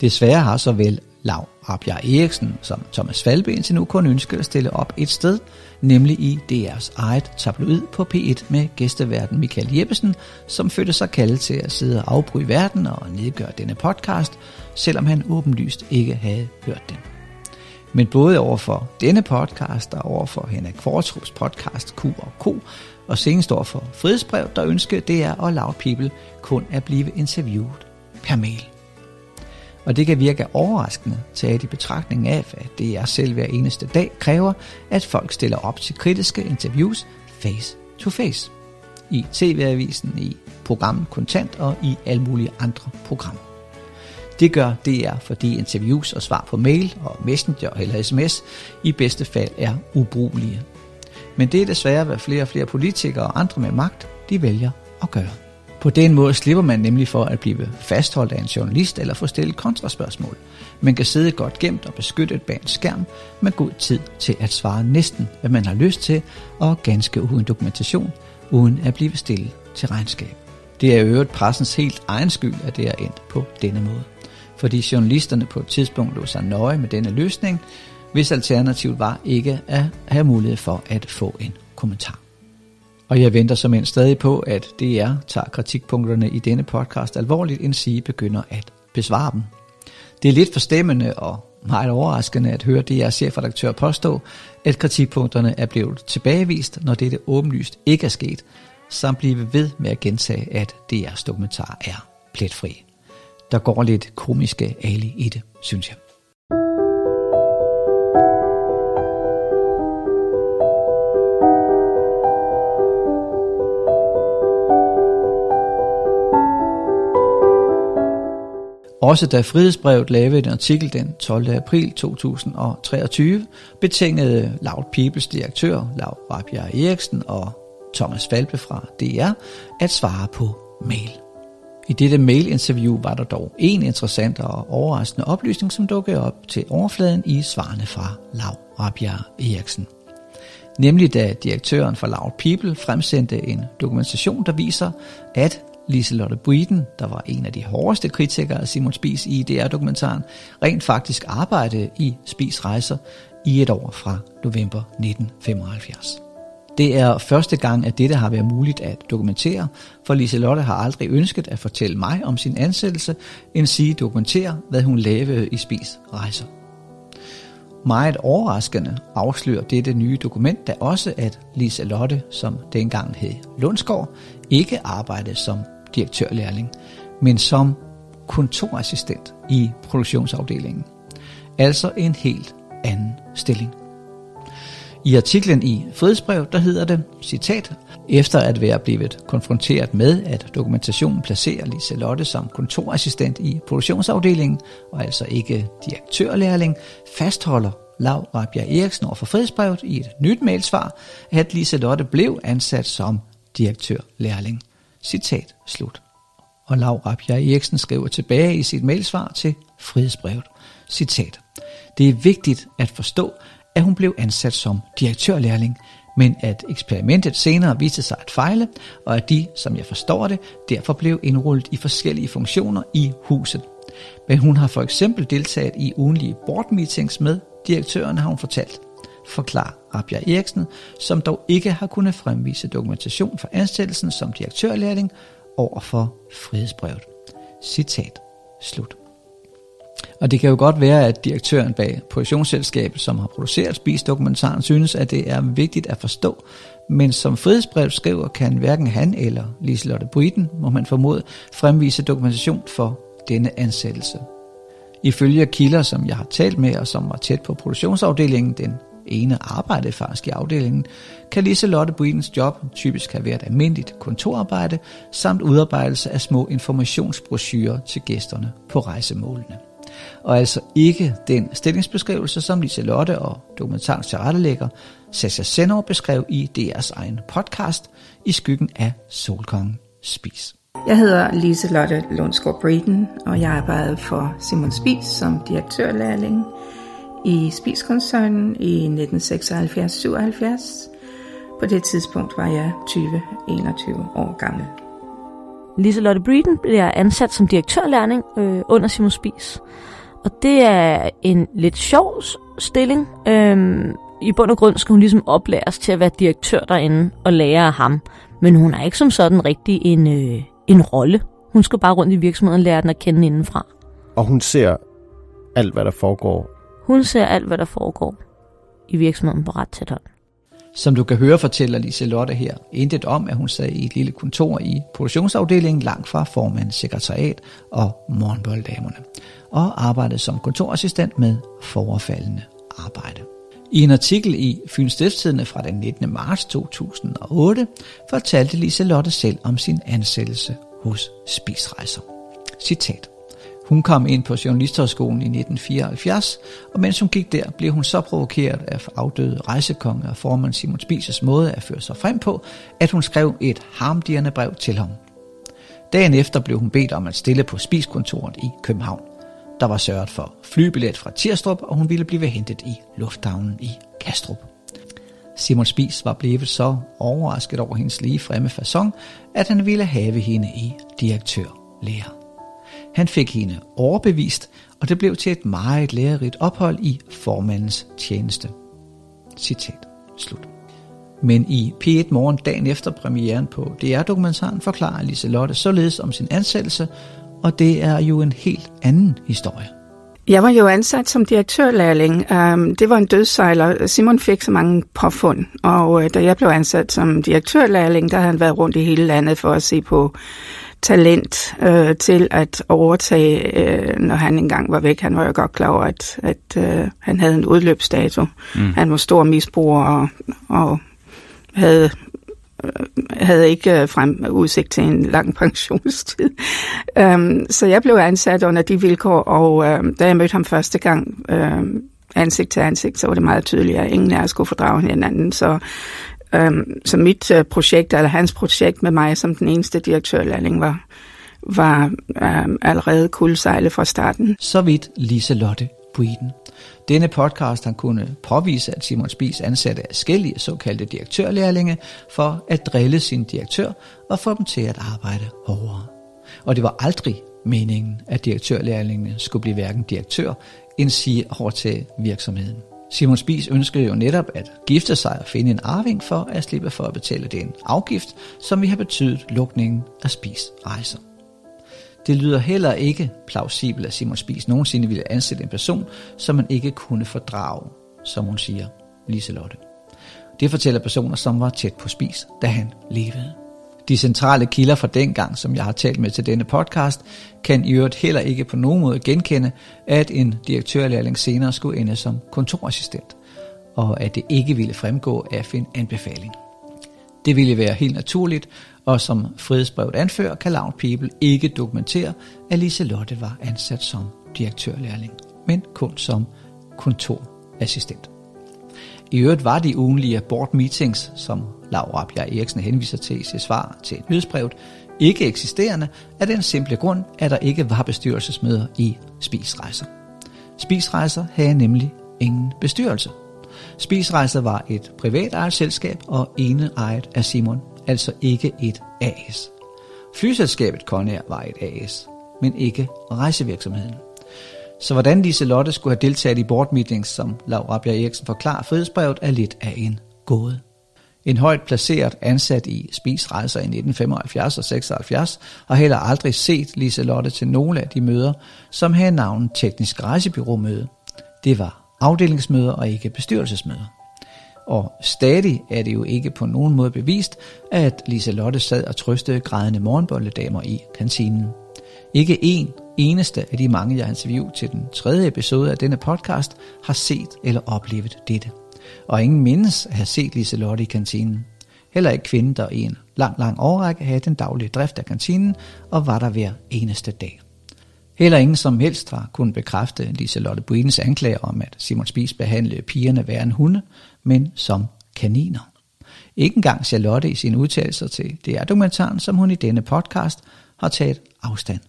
Desværre har såvel Lav Rabjerg Eriksen som Thomas Falbe indtil nu kun ønsket at stille op et sted, nemlig i DR's eget tabloid på P1 med gæsteverden Michael Jeppesen, som følte sig kaldet til at sidde og afbryde verden og nedgøre denne podcast, selvom han åbenlyst ikke havde hørt den. Men både overfor denne podcast og overfor Henrik Kvartrups podcast Q og K, og senest overfor Frihedsbrev, der ønskede DR og Loud People kun at blive interviewet per mail. Og det kan virke overraskende taget i betragtning af, at det er selv hver eneste dag kræver, at folk stiller op til kritiske interviews face to face. I TV-avisen, i programmet Kontant og i alle mulige andre programmer. Det gør DR, fordi interviews og svar på mail og messenger eller sms i bedste fald er ubrugelige. Men det er desværre, hvad flere og flere politikere og andre med magt, de vælger at gøre. På den måde slipper man nemlig for at blive fastholdt af en journalist eller få stillet kontraspørgsmål. Man kan sidde godt gemt og beskyttet bag en skærm med god tid til at svare næsten, hvad man har lyst til, og ganske uden dokumentation, uden at blive stillet til regnskab. Det er øvrigt pressens helt egen skyld, at det er endt på denne måde. Fordi journalisterne på et tidspunkt lå sig nøje med denne løsning, hvis alternativet var ikke at have mulighed for at få en kommentar. Og jeg venter som end stadig på, at DR tager kritikpunkterne i denne podcast alvorligt, end sige begynder at besvare dem. Det er lidt forstemmende og meget overraskende at høre DR's chefredaktør påstå, at kritikpunkterne er blevet tilbagevist, når dette åbenlyst ikke er sket, samt blive ved med at gentage, at DR's dokumentar er pletfri. Der går lidt komiske ali i det, synes jeg. Også da Frihedsbrevet lavede en artikel den 12. april 2023, betingede Loud Peoples direktør Lav Rabia Eriksen og Thomas Falbe fra DR at svare på mail. I dette mailinterview var der dog en interessant og overraskende oplysning, som dukkede op til overfladen i svarene fra Lav Rabia Eriksen. Nemlig da direktøren for Loud People fremsendte en dokumentation, der viser, at Liselotte Briden, der var en af de hårdeste kritikere af Simon Spies i DR-dokumentaren, rent faktisk arbejdede i Spis rejser i et år fra november 1975. Det er første gang, at dette har været muligt at dokumentere, for Liselotte har aldrig ønsket at fortælle mig om sin ansættelse, end sige dokumentere, hvad hun lavede i Spis rejser. Meget overraskende afslører dette nye dokument da også, at Liselotte, som dengang hed Lundsgaard, ikke arbejdede som direktørlærling, men som kontorassistent i produktionsafdelingen. Altså en helt anden stilling. I artiklen i Frihedsbrev, der hedder det, citat, efter at være blevet konfronteret med, at dokumentationen placerer Liselotte som kontorassistent i produktionsafdelingen, og altså ikke direktørlærling, fastholder Lav Rabia Eriksen over for Frihedsbrevet i et nyt mailsvar, at Liselotte blev ansat som direktørlærling. Citat slut. Og Lav Rabia Eriksen skriver tilbage i sit mailsvar til Frihedsbrevet. Citat. Det er vigtigt at forstå, at hun blev ansat som direktørlærling, men at eksperimentet senere viste sig at fejle, og at de, som jeg forstår det, derfor blev indrullet i forskellige funktioner i huset. Men hun har for eksempel deltaget i ugenlige board meetings med direktøren, har hun fortalt. Forklar Rabia Eriksen, som dog ikke har kunnet fremvise dokumentation for ansættelsen som direktørlærling over for frihedsbrevet. Citat. Slut. Og det kan jo godt være, at direktøren bag produktionsselskabet, som har produceret Spis-dokumentaren, synes, at det er vigtigt at forstå. Men som frihedsbrev skriver, kan hverken han eller Liselotte Britten, må man formode, fremvise dokumentation for denne ansættelse. Ifølge kilder, som jeg har talt med, og som var tæt på produktionsafdelingen, den ene arbejdede faktisk i afdelingen, kan Liselotte Brittens job typisk have været almindeligt kontorarbejde, samt udarbejdelse af små informationsbrochurer til gæsterne på rejsemålene og altså ikke den stillingsbeskrivelse, som Lotte og dokumentarens tilrettelægger Sasha Senor beskrev i deres egen podcast i skyggen af Solkongen Spis. Jeg hedder Lise Lotte Lundsgaard Breden, og jeg arbejdede for Simon Spis som direktørlærling i Spis-koncernen i 1976-77. På det tidspunkt var jeg 20-21 år gammel. Liselotte Breeden bliver ansat som direktørlærling øh, under Simon Spis. Og det er en lidt sjov stilling. Øhm, I bund og grund skal hun ligesom oplæres til at være direktør derinde og lære af ham. Men hun er ikke som sådan rigtig en, øh, en rolle. Hun skal bare rundt i virksomheden og lære den at kende indenfra. Og hun ser alt, hvad der foregår? Hun ser alt, hvad der foregår i virksomheden på ret tæt hånd. Som du kan høre, fortæller Lise Lotte her intet om, at hun sad i et lille kontor i produktionsafdelingen langt fra formandens sekretariat og morgenbolddamerne, og arbejdede som kontorassistent med forfaldende arbejde. I en artikel i Fyns Stiftstidende fra den 19. marts 2008 fortalte Lise Lotte selv om sin ansættelse hos Spisrejser. Citat. Hun kom ind på Journalisterskolen i 1974, og mens hun gik der, blev hun så provokeret af afdøde rejsekonge og formand Simon Spises måde at føre sig frem på, at hun skrev et harmdirrende brev til ham. Dagen efter blev hun bedt om at stille på spiskontoret i København. Der var sørget for flybillet fra Tirstrup, og hun ville blive hentet i lufthavnen i Kastrup. Simon Spis var blevet så overrasket over hendes lige fremme façon, at han ville have hende i direktørlærer. Han fik hende overbevist, og det blev til et meget lærerigt ophold i formandens tjeneste. Citat. Slut. Men i P1 Morgen dagen efter premieren på DR-dokumentaren forklarer Liselotte således om sin ansættelse, og det er jo en helt anden historie. Jeg var jo ansat som direktørlærling. Øhm, det var en dødsejler. Simon fik så mange påfund, og øh, da jeg blev ansat som direktørlærling, der havde han været rundt i hele landet for at se på talent øh, til at overtage, øh, når han engang var væk. Han var jo godt klar over, at, at øh, han havde en udløbsdato. Mm. Han var stor misbruger og, og havde øh, havde ikke øh, frem udsigt til en lang pensionstid. um, så jeg blev ansat under de vilkår, og uh, da jeg mødte ham første gang uh, ansigt til ansigt, så var det meget tydeligt, at ingen af os skulle fordrage hinanden. Så Øhm, så mit øh, projekt, eller hans projekt med mig som den eneste direktørlærling, var, var øh, allerede kuldsejlet fra starten. Så vidt Liselotte Buiden. Denne podcast har kunnet påvise, at Simon Spies ansatte forskellige såkaldte direktørlærlinge for at drille sin direktør og få dem til at arbejde hårdere. Og det var aldrig meningen, at direktørlærlingene skulle blive hverken direktør end sige over til virksomheden. Simon Spies ønskede jo netop at gifte sig og finde en arving for at slippe for at betale den afgift, som vi har betydet lukningen af Spies rejser. Det lyder heller ikke plausibelt, at Simon Spies nogensinde ville ansætte en person, som man ikke kunne fordrage, som hun siger, Liselotte. Det fortæller personer, som var tæt på Spis, da han levede. De centrale kilder fra dengang, som jeg har talt med til denne podcast, kan i øvrigt heller ikke på nogen måde genkende, at en direktørlærling senere skulle ende som kontorassistent, og at det ikke ville fremgå af en anbefaling. Det ville være helt naturligt, og som frihedsbrevet anfører, kan Loud People ikke dokumentere, at Liselotte var ansat som direktørlærling, men kun som kontorassistent. I øvrigt var de ugenlige board meetings, som Laura Bjerg Eriksen henviser til i sit svar til et nyhedsbrevet, ikke eksisterende af den simple grund, at der ikke var bestyrelsesmøder i Spisrejser. Spisrejser havde nemlig ingen bestyrelse. Spisrejser var et privat ejet selskab og ene ejet af Simon, altså ikke et AS. Flyselskabet Conair var et AS, men ikke rejsevirksomheden. Så hvordan Lise Lotte skulle have deltaget i board meetings, som Laura Bjerg Eriksen forklarer frihedsbrevet, er lidt af en gåde. En højt placeret ansat i spisrejser i 1975 og 76 har heller aldrig set Lise Lotte til nogle af de møder, som havde navnet Teknisk Rejsebyråmøde. Det var afdelingsmøder og ikke bestyrelsesmøder. Og stadig er det jo ikke på nogen måde bevist, at Lise Lotte sad og trøstede grædende morgenbolledamer i kantinen. Ikke en eneste af de mange, jeg har interviewet til den tredje episode af denne podcast, har set eller oplevet dette. Og ingen mindes at have set Liselotte i kantinen. Heller ikke kvinden, der i en lang, lang årrække havde den daglige drift af kantinen og var der hver eneste dag. Heller ingen som helst har kunnet bekræfte Liselotte Buines anklager om, at Simon Spies behandlede pigerne værre en hunde, men som kaniner. Ikke engang Charlotte i sine udtalelser til DR-dokumentaren, som hun i denne podcast har taget afstand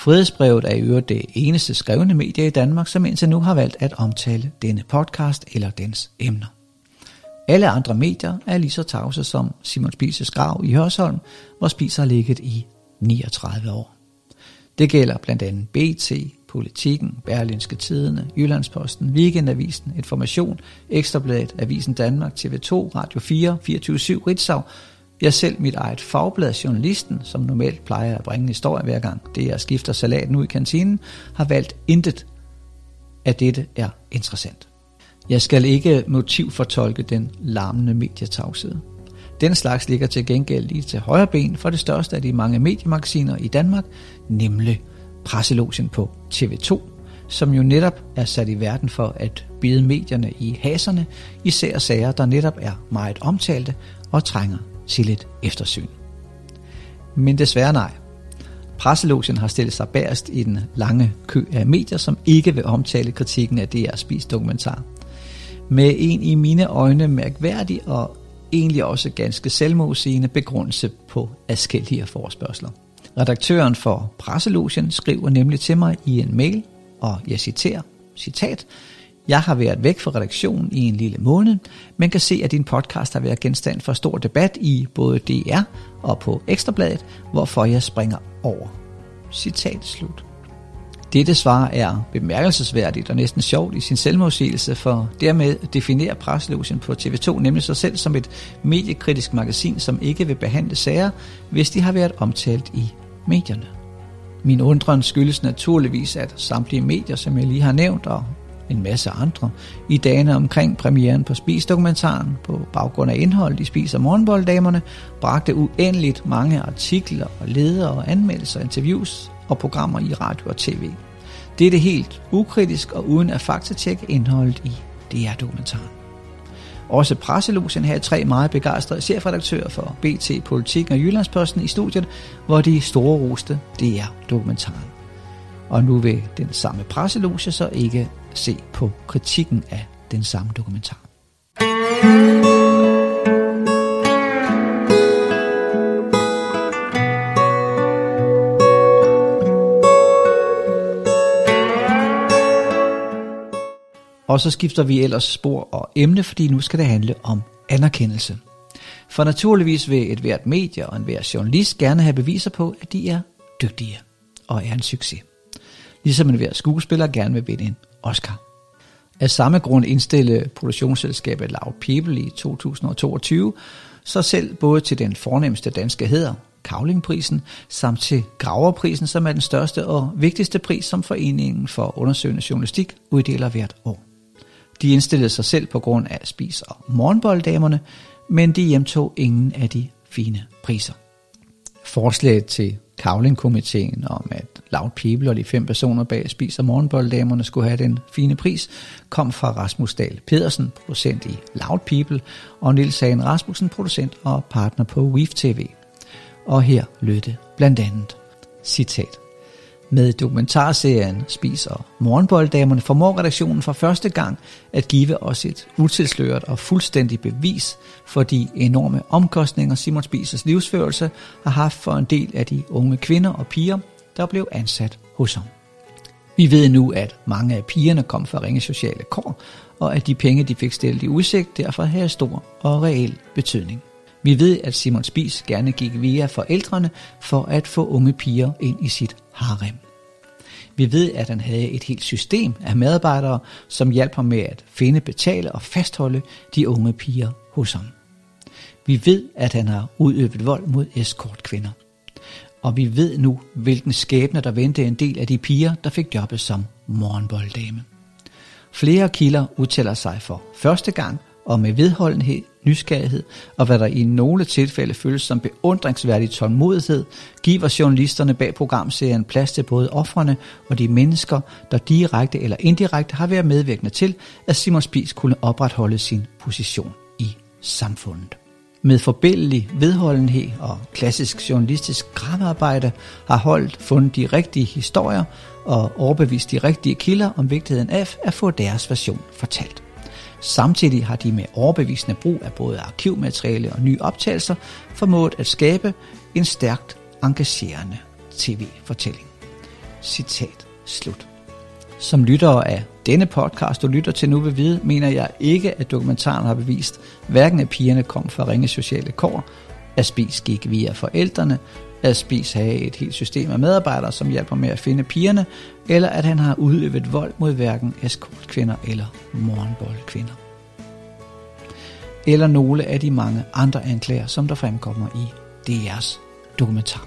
Frihedsbrevet er i øvrigt det eneste skrevne medie i Danmark, som indtil nu har valgt at omtale denne podcast eller dens emner. Alle andre medier er lige så tavse som Simon Spises grav i Hørsholm, hvor Spis har ligget i 39 år. Det gælder blandt andet BT, Politiken, Berlinske Tidene, Jyllandsposten, Weekendavisen, Information, Ekstrabladet, Avisen Danmark, TV2, Radio 4, 24-7, Ritzau, jeg selv mit eget fagblad, Journalisten, som normalt plejer at bringe en historie hver gang det jeg skifter salaten ud i kantinen, har valgt intet af dette er interessant. Jeg skal ikke motivfortolke den larmende medietavshed. Den slags ligger til gengæld lige til højre ben for det største af de mange mediemagasiner i Danmark, nemlig Presselogen på TV2, som jo netop er sat i verden for at bide medierne i haserne, især sager, der netop er meget omtalte og trænger til et eftersyn. Men desværre nej. Presselogien har stillet sig bagerst i den lange kø af medier, som ikke vil omtale kritikken af DR Spis dokumentar. Med en i mine øjne mærkværdig og egentlig også ganske selvmodsigende begrundelse på adskillige forspørgseler. Redaktøren for Presselogien skriver nemlig til mig i en mail, og jeg citerer, citat, jeg har været væk fra redaktionen i en lille måned, men kan se, at din podcast har været genstand for stor debat i både DR og på Ekstrabladet, hvorfor jeg springer over. Citat slut. Dette svar er bemærkelsesværdigt og næsten sjovt i sin selvmodsigelse, for dermed definerer Presselogen på TV2 nemlig sig selv som et mediekritisk magasin, som ikke vil behandle sager, hvis de har været omtalt i medierne. Min undren skyldes naturligvis, at samtlige medier, som jeg lige har nævnt, og en masse andre, i dagene omkring premieren på Spis-dokumentaren på baggrund af indholdet i Spis og Morgenbolddamerne, bragte uendeligt mange artikler og ledere og anmeldelser, interviews og programmer i radio og tv. Det er det helt ukritisk og uden at faktatjekke indholdet i DR-dokumentaren. Også presselogen havde tre meget begejstrede chefredaktører for BT, Politik og Jyllandsposten i studiet, hvor de store roste DR-dokumentaren og nu vil den samme presseloge så ikke se på kritikken af den samme dokumentar. Og så skifter vi ellers spor og emne, fordi nu skal det handle om anerkendelse. For naturligvis vil et hvert medie og en hver journalist gerne have beviser på, at de er dygtige og er en succes. Ligesom en hver skuespiller gerne vil vinde en Oscar. Af samme grund indstille produktionsselskabet Loud People i 2022 så selv både til den fornemmeste danske hæder, Kavlingprisen, samt til Graverprisen, som er den største og vigtigste pris, som Foreningen for Undersøgende Journalistik uddeler hvert år. De indstillede sig selv på grund af spis- og morgenbolddamerne, men de hjemtog ingen af de fine priser. Forslaget til Kavlingkomiteen om, at Loud People og de fem personer bag Spis- og Morgenbolddamerne skulle have den fine pris, kom fra Rasmus Dahl Pedersen, producent i Loud People, og Nils Hagen Rasmussen, producent og partner på Weave TV. Og her lød det blandt andet, citat, med dokumentarserien Spis og Morgenbolddamerne formår redaktionen for første gang at give os et utilsløret og fuldstændig bevis for de enorme omkostninger Simon Spisers livsførelse har haft for en del af de unge kvinder og piger, der blev ansat hos ham. Vi ved nu, at mange af pigerne kom fra ringe sociale kår, og at de penge, de fik stillet i udsigt, derfor havde stor og reel betydning. Vi ved, at Simon Spis gerne gik via forældrene for at få unge piger ind i sit harem. Vi ved, at han havde et helt system af medarbejdere, som hjalp ham med at finde, betale og fastholde de unge piger hos ham. Vi ved, at han har udøvet vold mod escortkvinder. Og vi ved nu, hvilken skæbne der ventede en del af de piger, der fik jobbet som morgenbolddame. Flere kilder udtaler sig for første gang og med vedholdenhed, nysgerrighed og hvad der i nogle tilfælde føles som beundringsværdig tålmodighed, giver journalisterne bag programserien plads til både offrene og de mennesker, der direkte eller indirekte har været medvirkende til, at Simon Spies kunne opretholde sin position i samfundet. Med forbindelig vedholdenhed og klassisk journalistisk gravearbejde har holdt fundet de rigtige historier og overbevist de rigtige kilder om vigtigheden af at få deres version fortalt. Samtidig har de med overbevisende brug af både arkivmateriale og nye optagelser formået at skabe en stærkt engagerende tv-fortælling. Citat slut. Som lyttere af denne podcast, du lytter til nu ved vide, mener jeg ikke, at dokumentaren har bevist, hverken at pigerne kom fra ringe sociale kår, at spis gik via forældrene, at Spis havde et helt system af medarbejdere, som hjælper med at finde pigerne, eller at han har udøvet vold mod hverken eskortkvinder eller morgenboldkvinder. Eller nogle af de mange andre anklager, som der fremkommer i DR's dokumentar.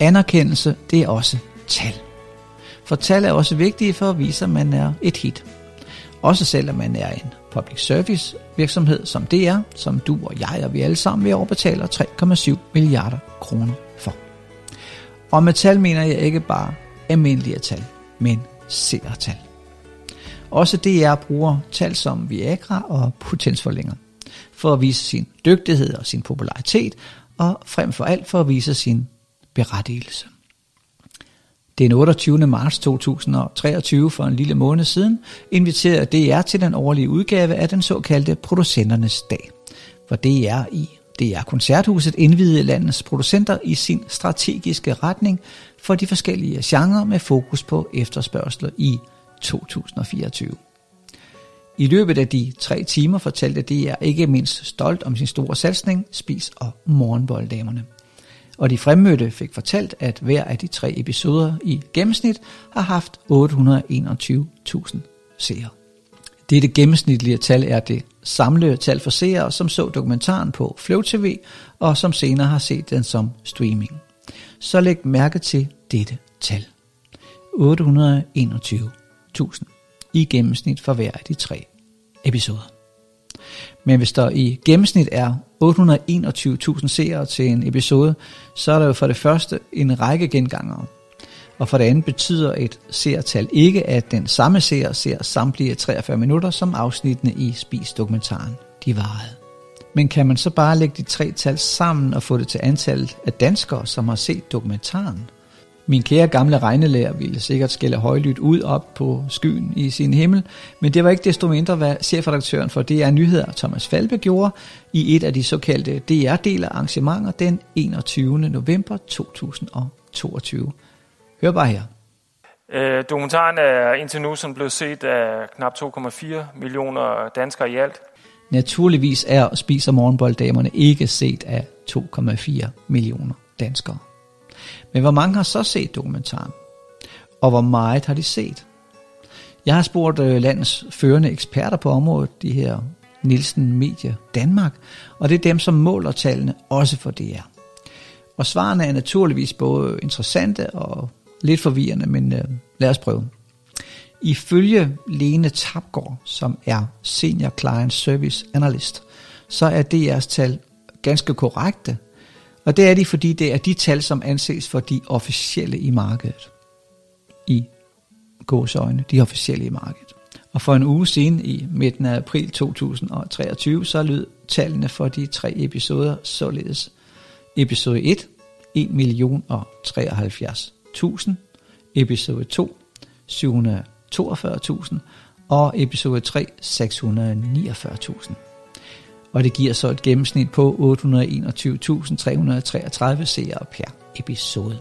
Anerkendelse, det er også tal. For tal er også vigtige for at vise, at man er et hit. Også selvom man er en public service virksomhed som DR, som du og jeg og vi alle sammen vi overbetaler 3,7 milliarder kroner for. Og med tal mener jeg ikke bare almindelige tal, men seertal. Også DR bruger tal som Viagra og potensforlænger for at vise sin dygtighed og sin popularitet, og frem for alt for at vise sin berettigelse. Den 28. marts 2023 for en lille måned siden inviterede DR til den årlige udgave af den såkaldte Producenternes Dag, hvor DR i DR Koncerthuset indvidede landets producenter i sin strategiske retning for de forskellige genrer med fokus på efterspørgsel i 2024. I løbet af de tre timer fortalte DR ikke mindst stolt om sin store satsning, Spis og Morgenbolddamerne og de fremmødte fik fortalt, at hver af de tre episoder i gennemsnit har haft 821.000 seere. Dette gennemsnitlige tal er det samlede tal for seere, som så dokumentaren på Flow TV, og som senere har set den som streaming. Så læg mærke til dette tal. 821.000 i gennemsnit for hver af de tre episoder. Men hvis der i gennemsnit er 821.000 seere til en episode, så er der jo for det første en række gengangere. Og for det andet betyder et seertal ikke, at den samme seer ser samtlige 43 minutter, som afsnittene i Spis-dokumentaren de varede. Men kan man så bare lægge de tre tal sammen og få det til antallet af danskere, som har set dokumentaren? Min kære gamle regnelærer ville sikkert skælde højlydt ud op på skyen i sin himmel, men det var ikke desto mindre, hvad chefredaktøren for DR Nyheder, Thomas Falbe, gjorde i et af de såkaldte DR-deler arrangementer den 21. november 2022. Hør bare her. Øh, dokumentaren er indtil nu som blevet set af knap 2,4 millioner danskere i alt. Naturligvis er Spiser Morgenbolddamerne ikke set af 2,4 millioner danskere. Men hvor mange har så set dokumentaren? Og hvor meget har de set? Jeg har spurgt øh, landets førende eksperter på området, de her Nielsen Media Danmark, og det er dem, som måler tallene også for DR. Og svarene er naturligvis både interessante og lidt forvirrende, men øh, lad os prøve. Ifølge Lene Tapgaard, som er Senior Client Service Analyst, så er DR's tal ganske korrekte, og det er de, fordi det er de tal, som anses for de officielle i markedet. I gåsøjne, de officielle i markedet. Og for en uge siden, i midten af april 2023, så lød tallene for de tre episoder således. Episode 1, 1 million og 73.000. Episode 2, 742.000. Og episode 3, 649.000 og det giver så et gennemsnit på 821.333 seere per episode.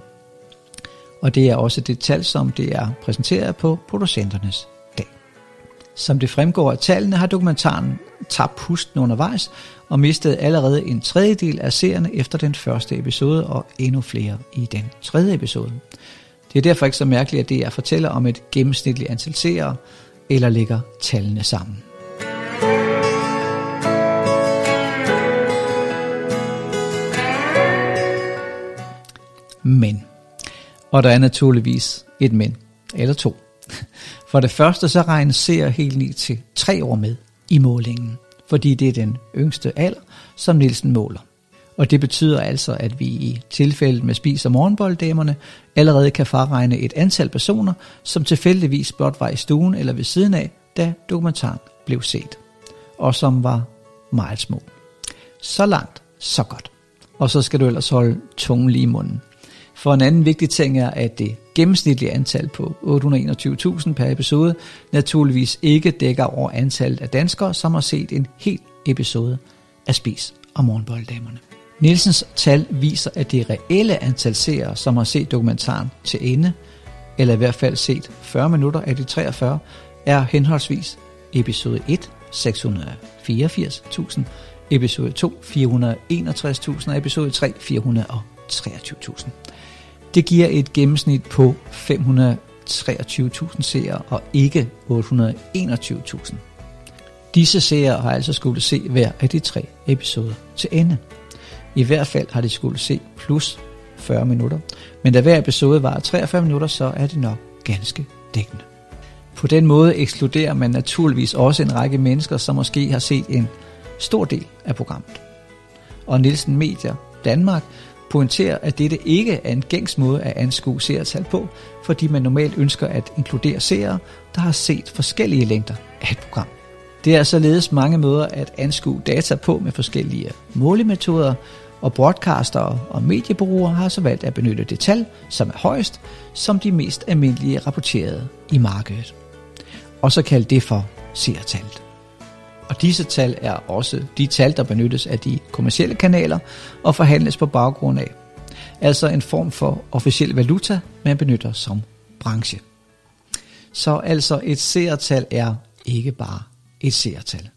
Og det er også det tal, som det er præsenteret på producenternes dag. Som det fremgår af tallene, har dokumentaren tabt pusten undervejs og mistet allerede en tredjedel af seerne efter den første episode og endnu flere i den tredje episode. Det er derfor ikke så mærkeligt, at det er fortæller om et gennemsnitligt antal seere, eller lægger tallene sammen. Men. Og der er naturligvis et men, eller to. For det første så regnes seer helt ned til tre år med i målingen, fordi det er den yngste alder, som Nielsen måler. Og det betyder altså, at vi i tilfældet med Spis og Morgenbolddamerne allerede kan fraregne et antal personer, som tilfældigvis blot var i stuen eller ved siden af, da dokumentaren blev set, og som var meget små. Så langt, så godt. Og så skal du ellers holde tungen lige i munden. For en anden vigtig ting er, at det gennemsnitlige antal på 821.000 per episode naturligvis ikke dækker over antallet af danskere, som har set en hel episode af Spis og Morgenbolddamerne. Nielsens tal viser, at det reelle antal seere, som har set dokumentaren til ende, eller i hvert fald set 40 minutter af de 43, er henholdsvis episode 1 684.000, episode 2 461.000 og episode 3 423.000. Det giver et gennemsnit på 523.000 seere og ikke 821.000. Disse seere har altså skulle se hver af de tre episoder til ende. I hvert fald har de skulle se plus 40 minutter, men da hver episode var 43 minutter, så er det nok ganske dækkende. På den måde ekskluderer man naturligvis også en række mennesker, som måske har set en stor del af programmet. Og Nielsen Media Danmark pointerer, at dette ikke er en gængs måde at anskue seertal på, fordi man normalt ønsker at inkludere seere, der har set forskellige længder af et program. Det er således mange måder at anskue data på med forskellige målemetoder, og broadcastere og mediebrugere har så valgt at benytte det tal, som er højst, som de mest almindelige rapporterede i markedet. Og så kaldt det for seertallet. Og disse tal er også de tal, der benyttes af de kommercielle kanaler og forhandles på baggrund af. Altså en form for officiel valuta, man benytter som branche. Så altså et seertal er ikke bare et seertal.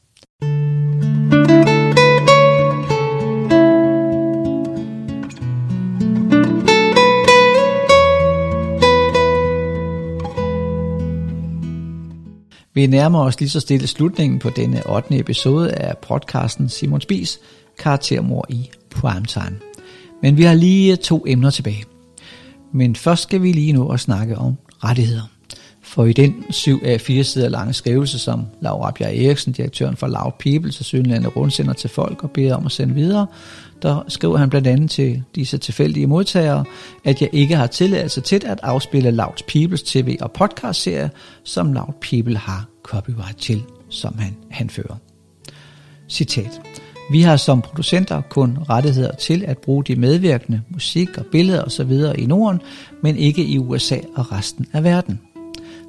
Vi nærmer os lige så stille slutningen på denne 8. episode af podcasten Simon Spis, karaktermor i primetime. Men vi har lige to emner tilbage. Men først skal vi lige nå at snakke om rettigheder. For i den 7 af 4 sider lange skrivelse, som Laura Bjerg Eriksen, direktøren for Loud People, til Sydlande rundsender til folk og beder om at sende videre, der skriver han blandt andet til disse tilfældige modtagere, at jeg ikke har tilladelse til at afspille Loud Peoples tv- og podcast-serie, som Loud People har copyright til, som han anfører. Citat. Vi har som producenter kun rettigheder til at bruge de medvirkende musik og billeder osv. i Norden, men ikke i USA og resten af verden.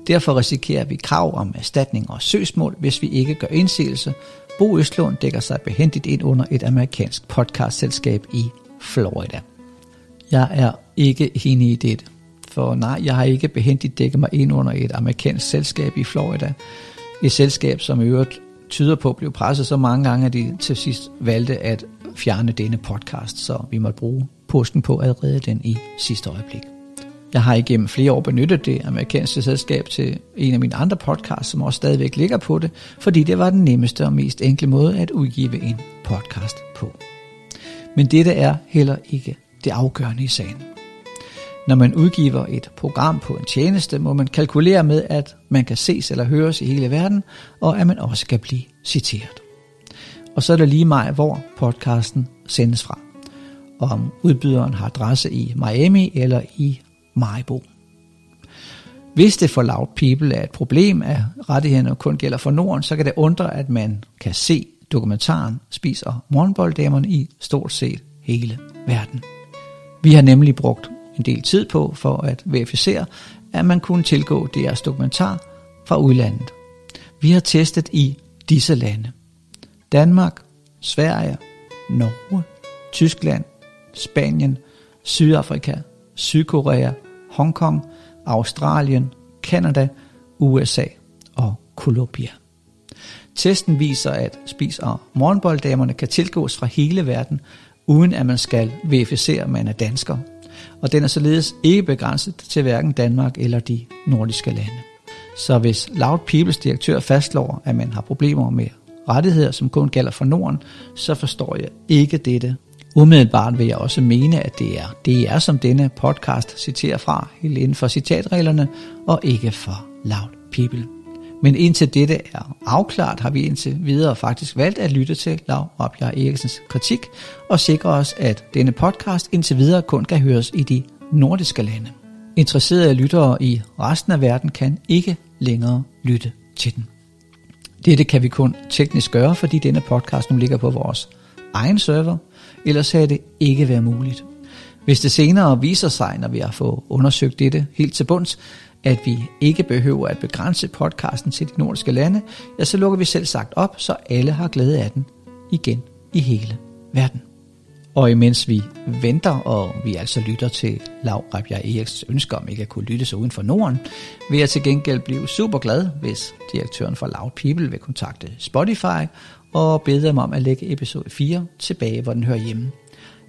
Derfor risikerer vi krav om erstatning og søgsmål, hvis vi ikke gør indsigelse. Bo Østlund dækker sig behendigt ind under et amerikansk podcastselskab i Florida. Jeg er ikke enig i det, for nej, jeg har ikke behendigt dækket mig ind under et amerikansk selskab i Florida. Et selskab, som i øvrigt tyder på blev presset så mange gange, at de til sidst valgte at fjerne denne podcast, så vi måtte bruge posten på at redde den i sidste øjeblik. Jeg har igennem flere år benyttet det amerikanske selskab til en af mine andre podcasts, som også stadigvæk ligger på det, fordi det var den nemmeste og mest enkle måde at udgive en podcast på. Men dette er heller ikke det afgørende i sagen. Når man udgiver et program på en tjeneste, må man kalkulere med, at man kan ses eller høres i hele verden, og at man også kan blive citeret. Og så er det lige mig, hvor podcasten sendes fra. Om udbyderen har adresse i Miami eller i Maribo. Hvis det for Loud People er et problem, at rettighederne kun gælder for Norden, så kan det undre, at man kan se dokumentaren Spiser morgenbolddamerne i stort set hele verden. Vi har nemlig brugt en del tid på for at verificere, at man kunne tilgå deres dokumentar fra udlandet. Vi har testet i disse lande. Danmark, Sverige, Norge, Tyskland, Spanien, Sydafrika, Sydkorea, Hongkong, Australien, Kanada, USA og Colombia. Testen viser, at spis- og morgenbolddamerne kan tilgås fra hele verden, uden at man skal verificere, at man er dansker. Og den er således ikke begrænset til hverken Danmark eller de nordiske lande. Så hvis Loud Peoples direktør fastslår, at man har problemer med rettigheder, som kun gælder for Norden, så forstår jeg ikke dette Umiddelbart vil jeg også mene, at det er DR, som denne podcast citerer fra, helt inden for citatreglerne, og ikke for loud people. Men indtil dette er afklaret, har vi indtil videre faktisk valgt at lytte til Lav Opjar Eriksens kritik og sikre os, at denne podcast indtil videre kun kan høres i de nordiske lande. Interesserede lyttere i resten af verden kan ikke længere lytte til den. Dette kan vi kun teknisk gøre, fordi denne podcast nu ligger på vores egen server, ellers havde det ikke været muligt. Hvis det senere viser sig, når vi har fået undersøgt dette helt til bunds, at vi ikke behøver at begrænse podcasten til de nordiske lande, ja, så lukker vi selv sagt op, så alle har glæde af den igen i hele verden. Og imens vi venter, og vi altså lytter til Lav Rebjerg Eriks ønsker om ikke at kunne lytte sig uden for Norden, vil jeg til gengæld blive super glad, hvis direktøren for Loud People vil kontakte Spotify og bede dem om at lægge episode 4 tilbage, hvor den hører hjemme.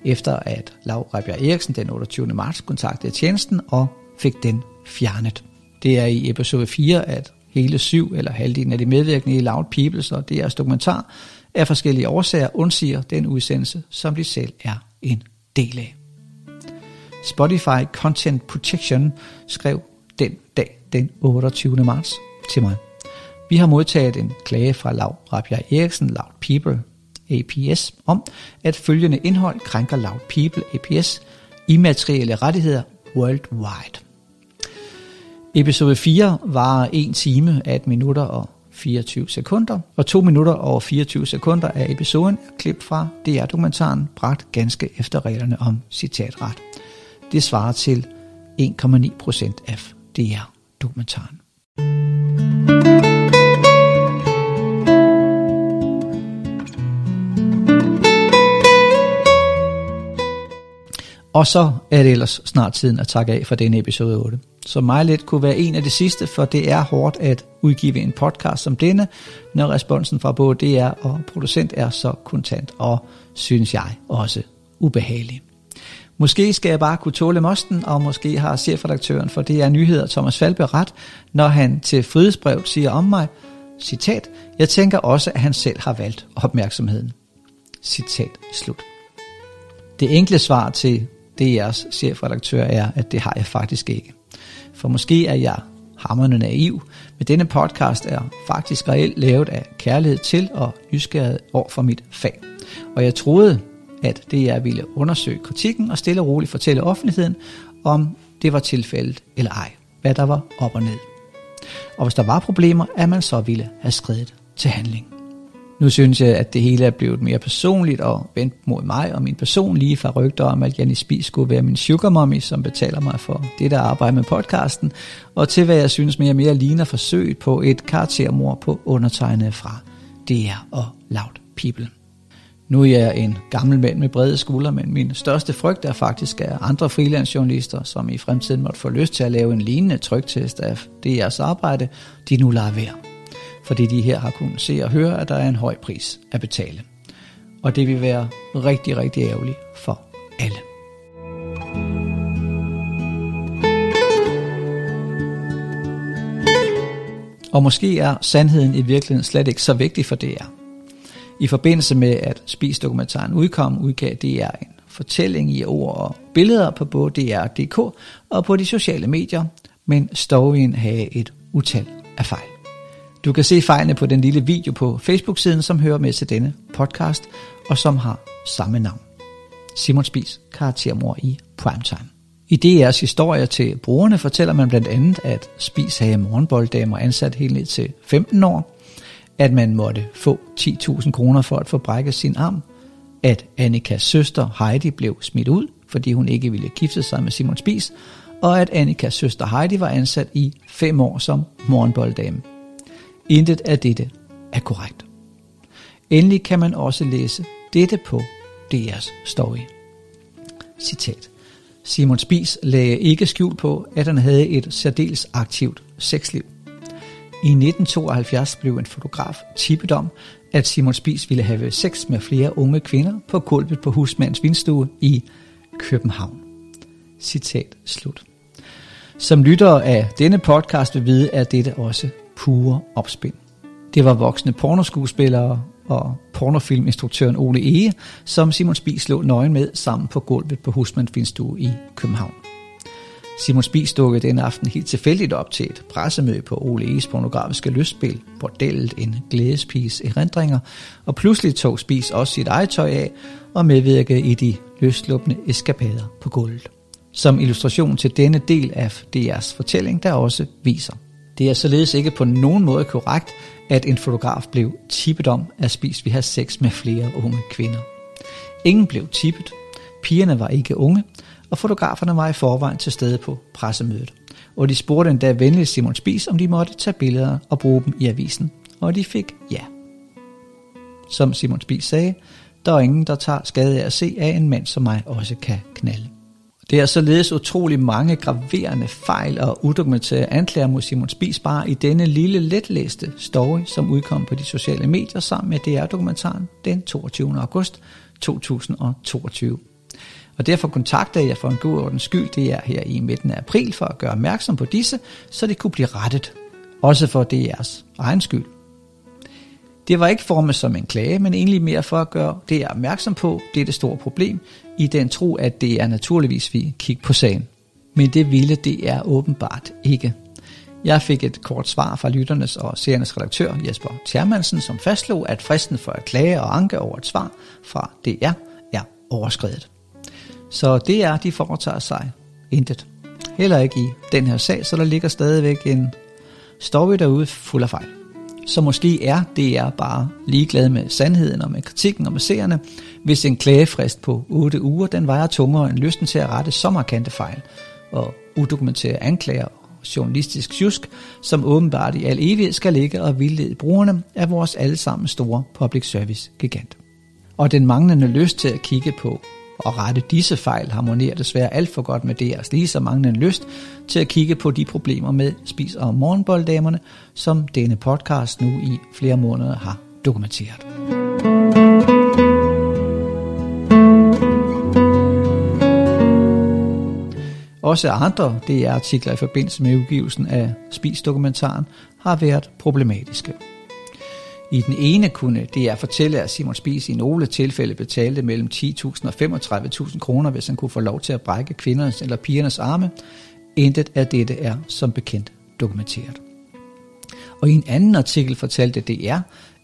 Efter at Lav Rebjerg Eriksen den 28. marts kontaktede tjenesten og fik den fjernet. Det er i episode 4, at hele syv eller halvdelen af de medvirkende i Loud Peoples og er dokumentar af forskellige årsager undsiger den udsendelse, som de selv er en del af. Spotify Content Protection skrev den dag den 28. marts til mig. Vi har modtaget en klage fra Lav Rabia Eriksen, Loud People APS, om at følgende indhold krænker Loud People APS immaterielle rettigheder worldwide. Episode 4 var 1 time, 18 minutter og 24 sekunder, og 2 minutter og 24 sekunder af episoden er klip fra DR-dokumentaren bragt ganske efter reglerne om citatret. Det svarer til 1,9% af DR-dokumentaren. Og så er det ellers snart tiden at takke af for denne episode 8. Så mig lidt kunne være en af de sidste, for det er hårdt at udgive en podcast som denne, når responsen fra både DR og producent er så kontant, og synes jeg også ubehagelig. Måske skal jeg bare kunne tåle mosten, og måske har chefredaktøren for DR Nyheder Thomas Falbe ret, når han til frihedsbrev siger om mig, citat, jeg tænker også, at han selv har valgt opmærksomheden. Citat slut. Det enkle svar til det jeres chefredaktør er, at det har jeg faktisk ikke. For måske er jeg hammerne naiv, men denne podcast er faktisk reelt lavet af kærlighed til og nysgerrighed over for mit fag. Og jeg troede, at det jeg ville undersøge kritikken og stille og roligt fortælle offentligheden, om det var tilfældet eller ej, hvad der var op og ned. Og hvis der var problemer, at man så ville have skrevet til handling. Nu synes jeg, at det hele er blevet mere personligt og vendt mod mig og min person lige fra rygter om, at Janne Spis skulle være min sugar mommy, som betaler mig for det der arbejde med podcasten, og til hvad jeg synes mere og mere ligner forsøg på et karaktermor på undertegnet fra DR og Loud People. Nu er jeg en gammel mand med brede skuldre, men min største frygt er faktisk, at andre freelancejournalister, som i fremtiden måtte få lyst til at lave en lignende tryktest af DR's arbejde, de nu lader være fordi de her har kunnet se og høre, at der er en høj pris at betale. Og det vil være rigtig, rigtig ærgerligt for alle. Og måske er sandheden i virkeligheden slet ikke så vigtig for DR. I forbindelse med, at Spis-dokumentaren udkom, udgav DR en fortælling i ord og billeder på både DR.dk og på de sociale medier, men storyen havde et utal af fejl. Du kan se fejlene på den lille video på Facebook-siden, som hører med til denne podcast, og som har samme navn. Simon Spis, karaktermor i Primetime. I DR's historier til brugerne fortæller man blandt andet, at Spis havde morgenbolddamer ansat helt ned til 15 år, at man måtte få 10.000 kroner for at få brækket sin arm, at Annikas søster Heidi blev smidt ud, fordi hun ikke ville gifte sig med Simon Spis, og at Annikas søster Heidi var ansat i fem år som morgenbolddame. Intet af dette er korrekt. Endelig kan man også læse dette på DR's story. Citat. Simon Spis lagde ikke skjul på, at han havde et særdeles aktivt sexliv. I 1972 blev en fotograf tippet om, at Simon Spis ville have sex med flere unge kvinder på gulvet på husmandens vindstue i København. Citat slut. Som lytter af denne podcast vil vide, at dette også pure opspind. Det var voksne pornoskuespillere og pornofilminstruktøren Ole Ege, som Simon Spies lå nøgen med sammen på gulvet på Husmandsvindstue i København. Simon Spies dukkede den aften helt tilfældigt op til et pressemøde på Ole Eges pornografiske lystspil, bordellet en glædespiges erindringer, og pludselig tog Spies også sit eget tøj af og medvirkede i de løslupne eskapader på gulvet. Som illustration til denne del af DR's fortælling, der også viser det er således ikke på nogen måde korrekt, at en fotograf blev tippet om at spise vi har sex med flere unge kvinder. Ingen blev tippet, pigerne var ikke unge, og fotograferne var i forvejen til stede på pressemødet. Og de spurgte endda venligt Simon Spis, om de måtte tage billeder og bruge dem i avisen, og de fik ja. Som Simon Spis sagde, der er ingen, der tager skade af at se, at en mand som mig også kan knalde. Det er således utrolig mange graverende fejl og udokumenterede anklager mod Simon Spisbar i denne lille letlæste story, som udkom på de sociale medier sammen med DR-dokumentaren den 22. august 2022. Og derfor kontakter jeg for en god ordens skyld, det er her i midten af april, for at gøre opmærksom på disse, så det kunne blive rettet. Også for DR's egen skyld. Det var ikke formet som en klage, men egentlig mere for at gøre det opmærksom på dette store problem, i den tro, at det er naturligvis vi kigge på sagen. Men det ville det er åbenbart ikke. Jeg fik et kort svar fra lytternes og seriernes redaktør Jesper Tjermansen, som fastslog, at fristen for at klage og anke over et svar fra DR er overskrevet. Så det er, de foretager sig intet. Heller ikke i den her sag, så der ligger stadigvæk en story derude fuld af fejl. Så måske er DR bare ligeglad med sandheden og med kritikken og med seerne, hvis en klagefrist på 8 uger, den vejer tungere end lysten til at rette så markante fejl og udokumentere anklager og journalistisk tjusk, som åbenbart i al evighed skal ligge og vildlede brugerne af vores allesammen store public service gigant. Og den manglende lyst til at kigge på og rette disse fejl harmonerer desværre alt for godt med DR's lige så manglende lyst til at kigge på de problemer med spis- og morgenbolddamerne, som denne podcast nu i flere måneder har dokumenteret. Også andre DR-artikler i forbindelse med udgivelsen af Spis-dokumentaren har været problematiske. I den ene kunne DR fortælle, at Simon Spies i nogle tilfælde betalte mellem 10.000 og 35.000 kroner, hvis han kunne få lov til at brække kvindernes eller pigernes arme. Intet af dette er som bekendt dokumenteret. Og i en anden artikel fortalte DR,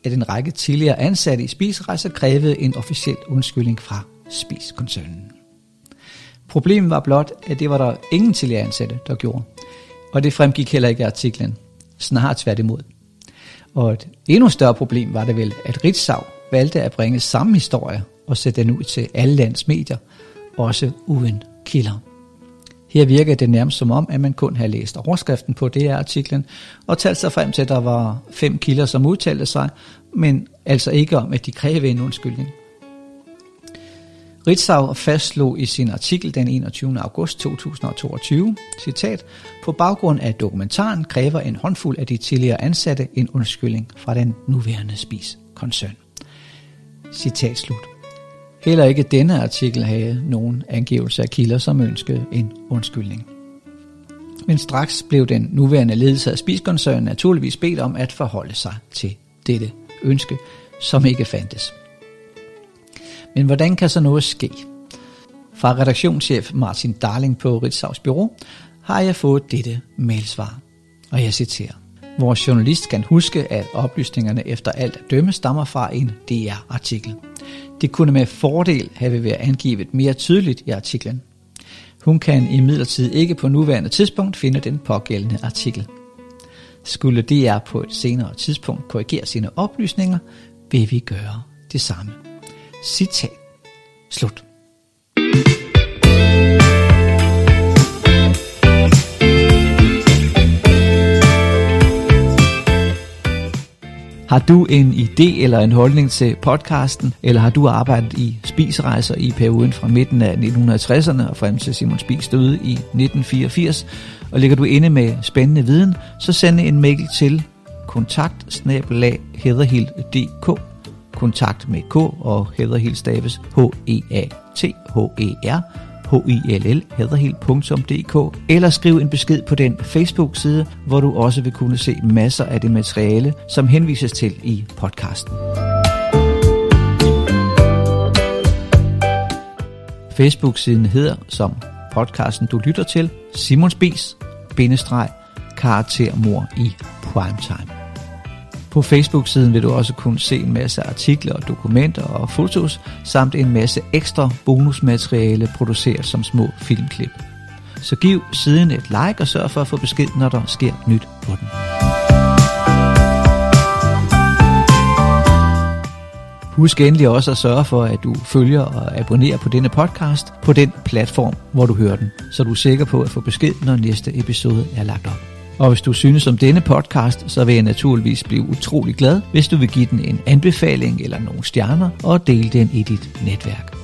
at en række tidligere ansatte i Spisrejser krævede en officiel undskyldning fra Spis-koncernen. Problemet var blot, at det var der ingen tidligere ansatte, der gjorde. Og det fremgik heller ikke i artiklen. Snarere tværtimod. Og et endnu større problem var det vel, at Ritzau valgte at bringe samme historie og sætte den ud til alle lands medier, også uden kilder. Her virker det nærmest som om, at man kun har læst overskriften på DR-artiklen og talt sig frem til, at der var fem kilder, som udtalte sig, men altså ikke om, at de krævede en undskyldning. Ritzau fastslog i sin artikel den 21. august 2022, citat, på baggrund af dokumentaren kræver en håndfuld af de tidligere ansatte en undskyldning fra den nuværende spis-koncern. Citat slut. Heller ikke denne artikel havde nogen angivelse af kilder, som ønskede en undskyldning. Men straks blev den nuværende ledelse af spiskoncernen naturligvis bedt om at forholde sig til dette ønske, som ikke fandtes. Men hvordan kan så noget ske? Fra redaktionschef Martin Darling på Ritzaus Bureau har jeg fået dette mailsvar, og jeg citerer. Vores journalist kan huske, at oplysningerne efter alt at dømme stammer fra en DR-artikel. Det kunne med fordel have været angivet mere tydeligt i artiklen. Hun kan imidlertid ikke på nuværende tidspunkt finde den pågældende artikel. Skulle DR på et senere tidspunkt korrigere sine oplysninger, vil vi gøre det samme. Citat. Slut. Har du en idé eller en holdning til podcasten, eller har du arbejdet i spisrejser i perioden fra midten af 1960'erne og frem til Simon Spis døde i 1984, og ligger du inde med spændende viden, så send en mail til kontakt kontakt med K og hederhild staves H-E-A-T-H-E-R hillhederhild.dk eller skriv en besked på den Facebook-side, hvor du også vil kunne se masser af det materiale, som henvises til i podcasten. Facebook-siden hedder, som podcasten du lytter til, Simons Bis, bindestreg, karaktermor i primetime. På Facebook-siden vil du også kunne se en masse artikler og dokumenter og fotos, samt en masse ekstra bonusmateriale produceret som små filmklip. Så giv siden et like og sørg for at få besked, når der sker nyt på den. Husk endelig også at sørge for, at du følger og abonnerer på denne podcast på den platform, hvor du hører den, så du er sikker på at få besked, når næste episode er lagt op. Og hvis du synes om denne podcast, så vil jeg naturligvis blive utrolig glad, hvis du vil give den en anbefaling eller nogle stjerner og dele den i dit netværk.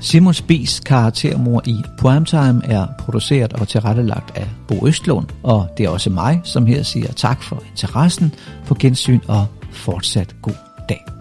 Simon Spies karaktermor i Primetime er produceret og tilrettelagt af Bo Østlund, og det er også mig, som her siger tak for interessen, på gensyn og fortsat god dag.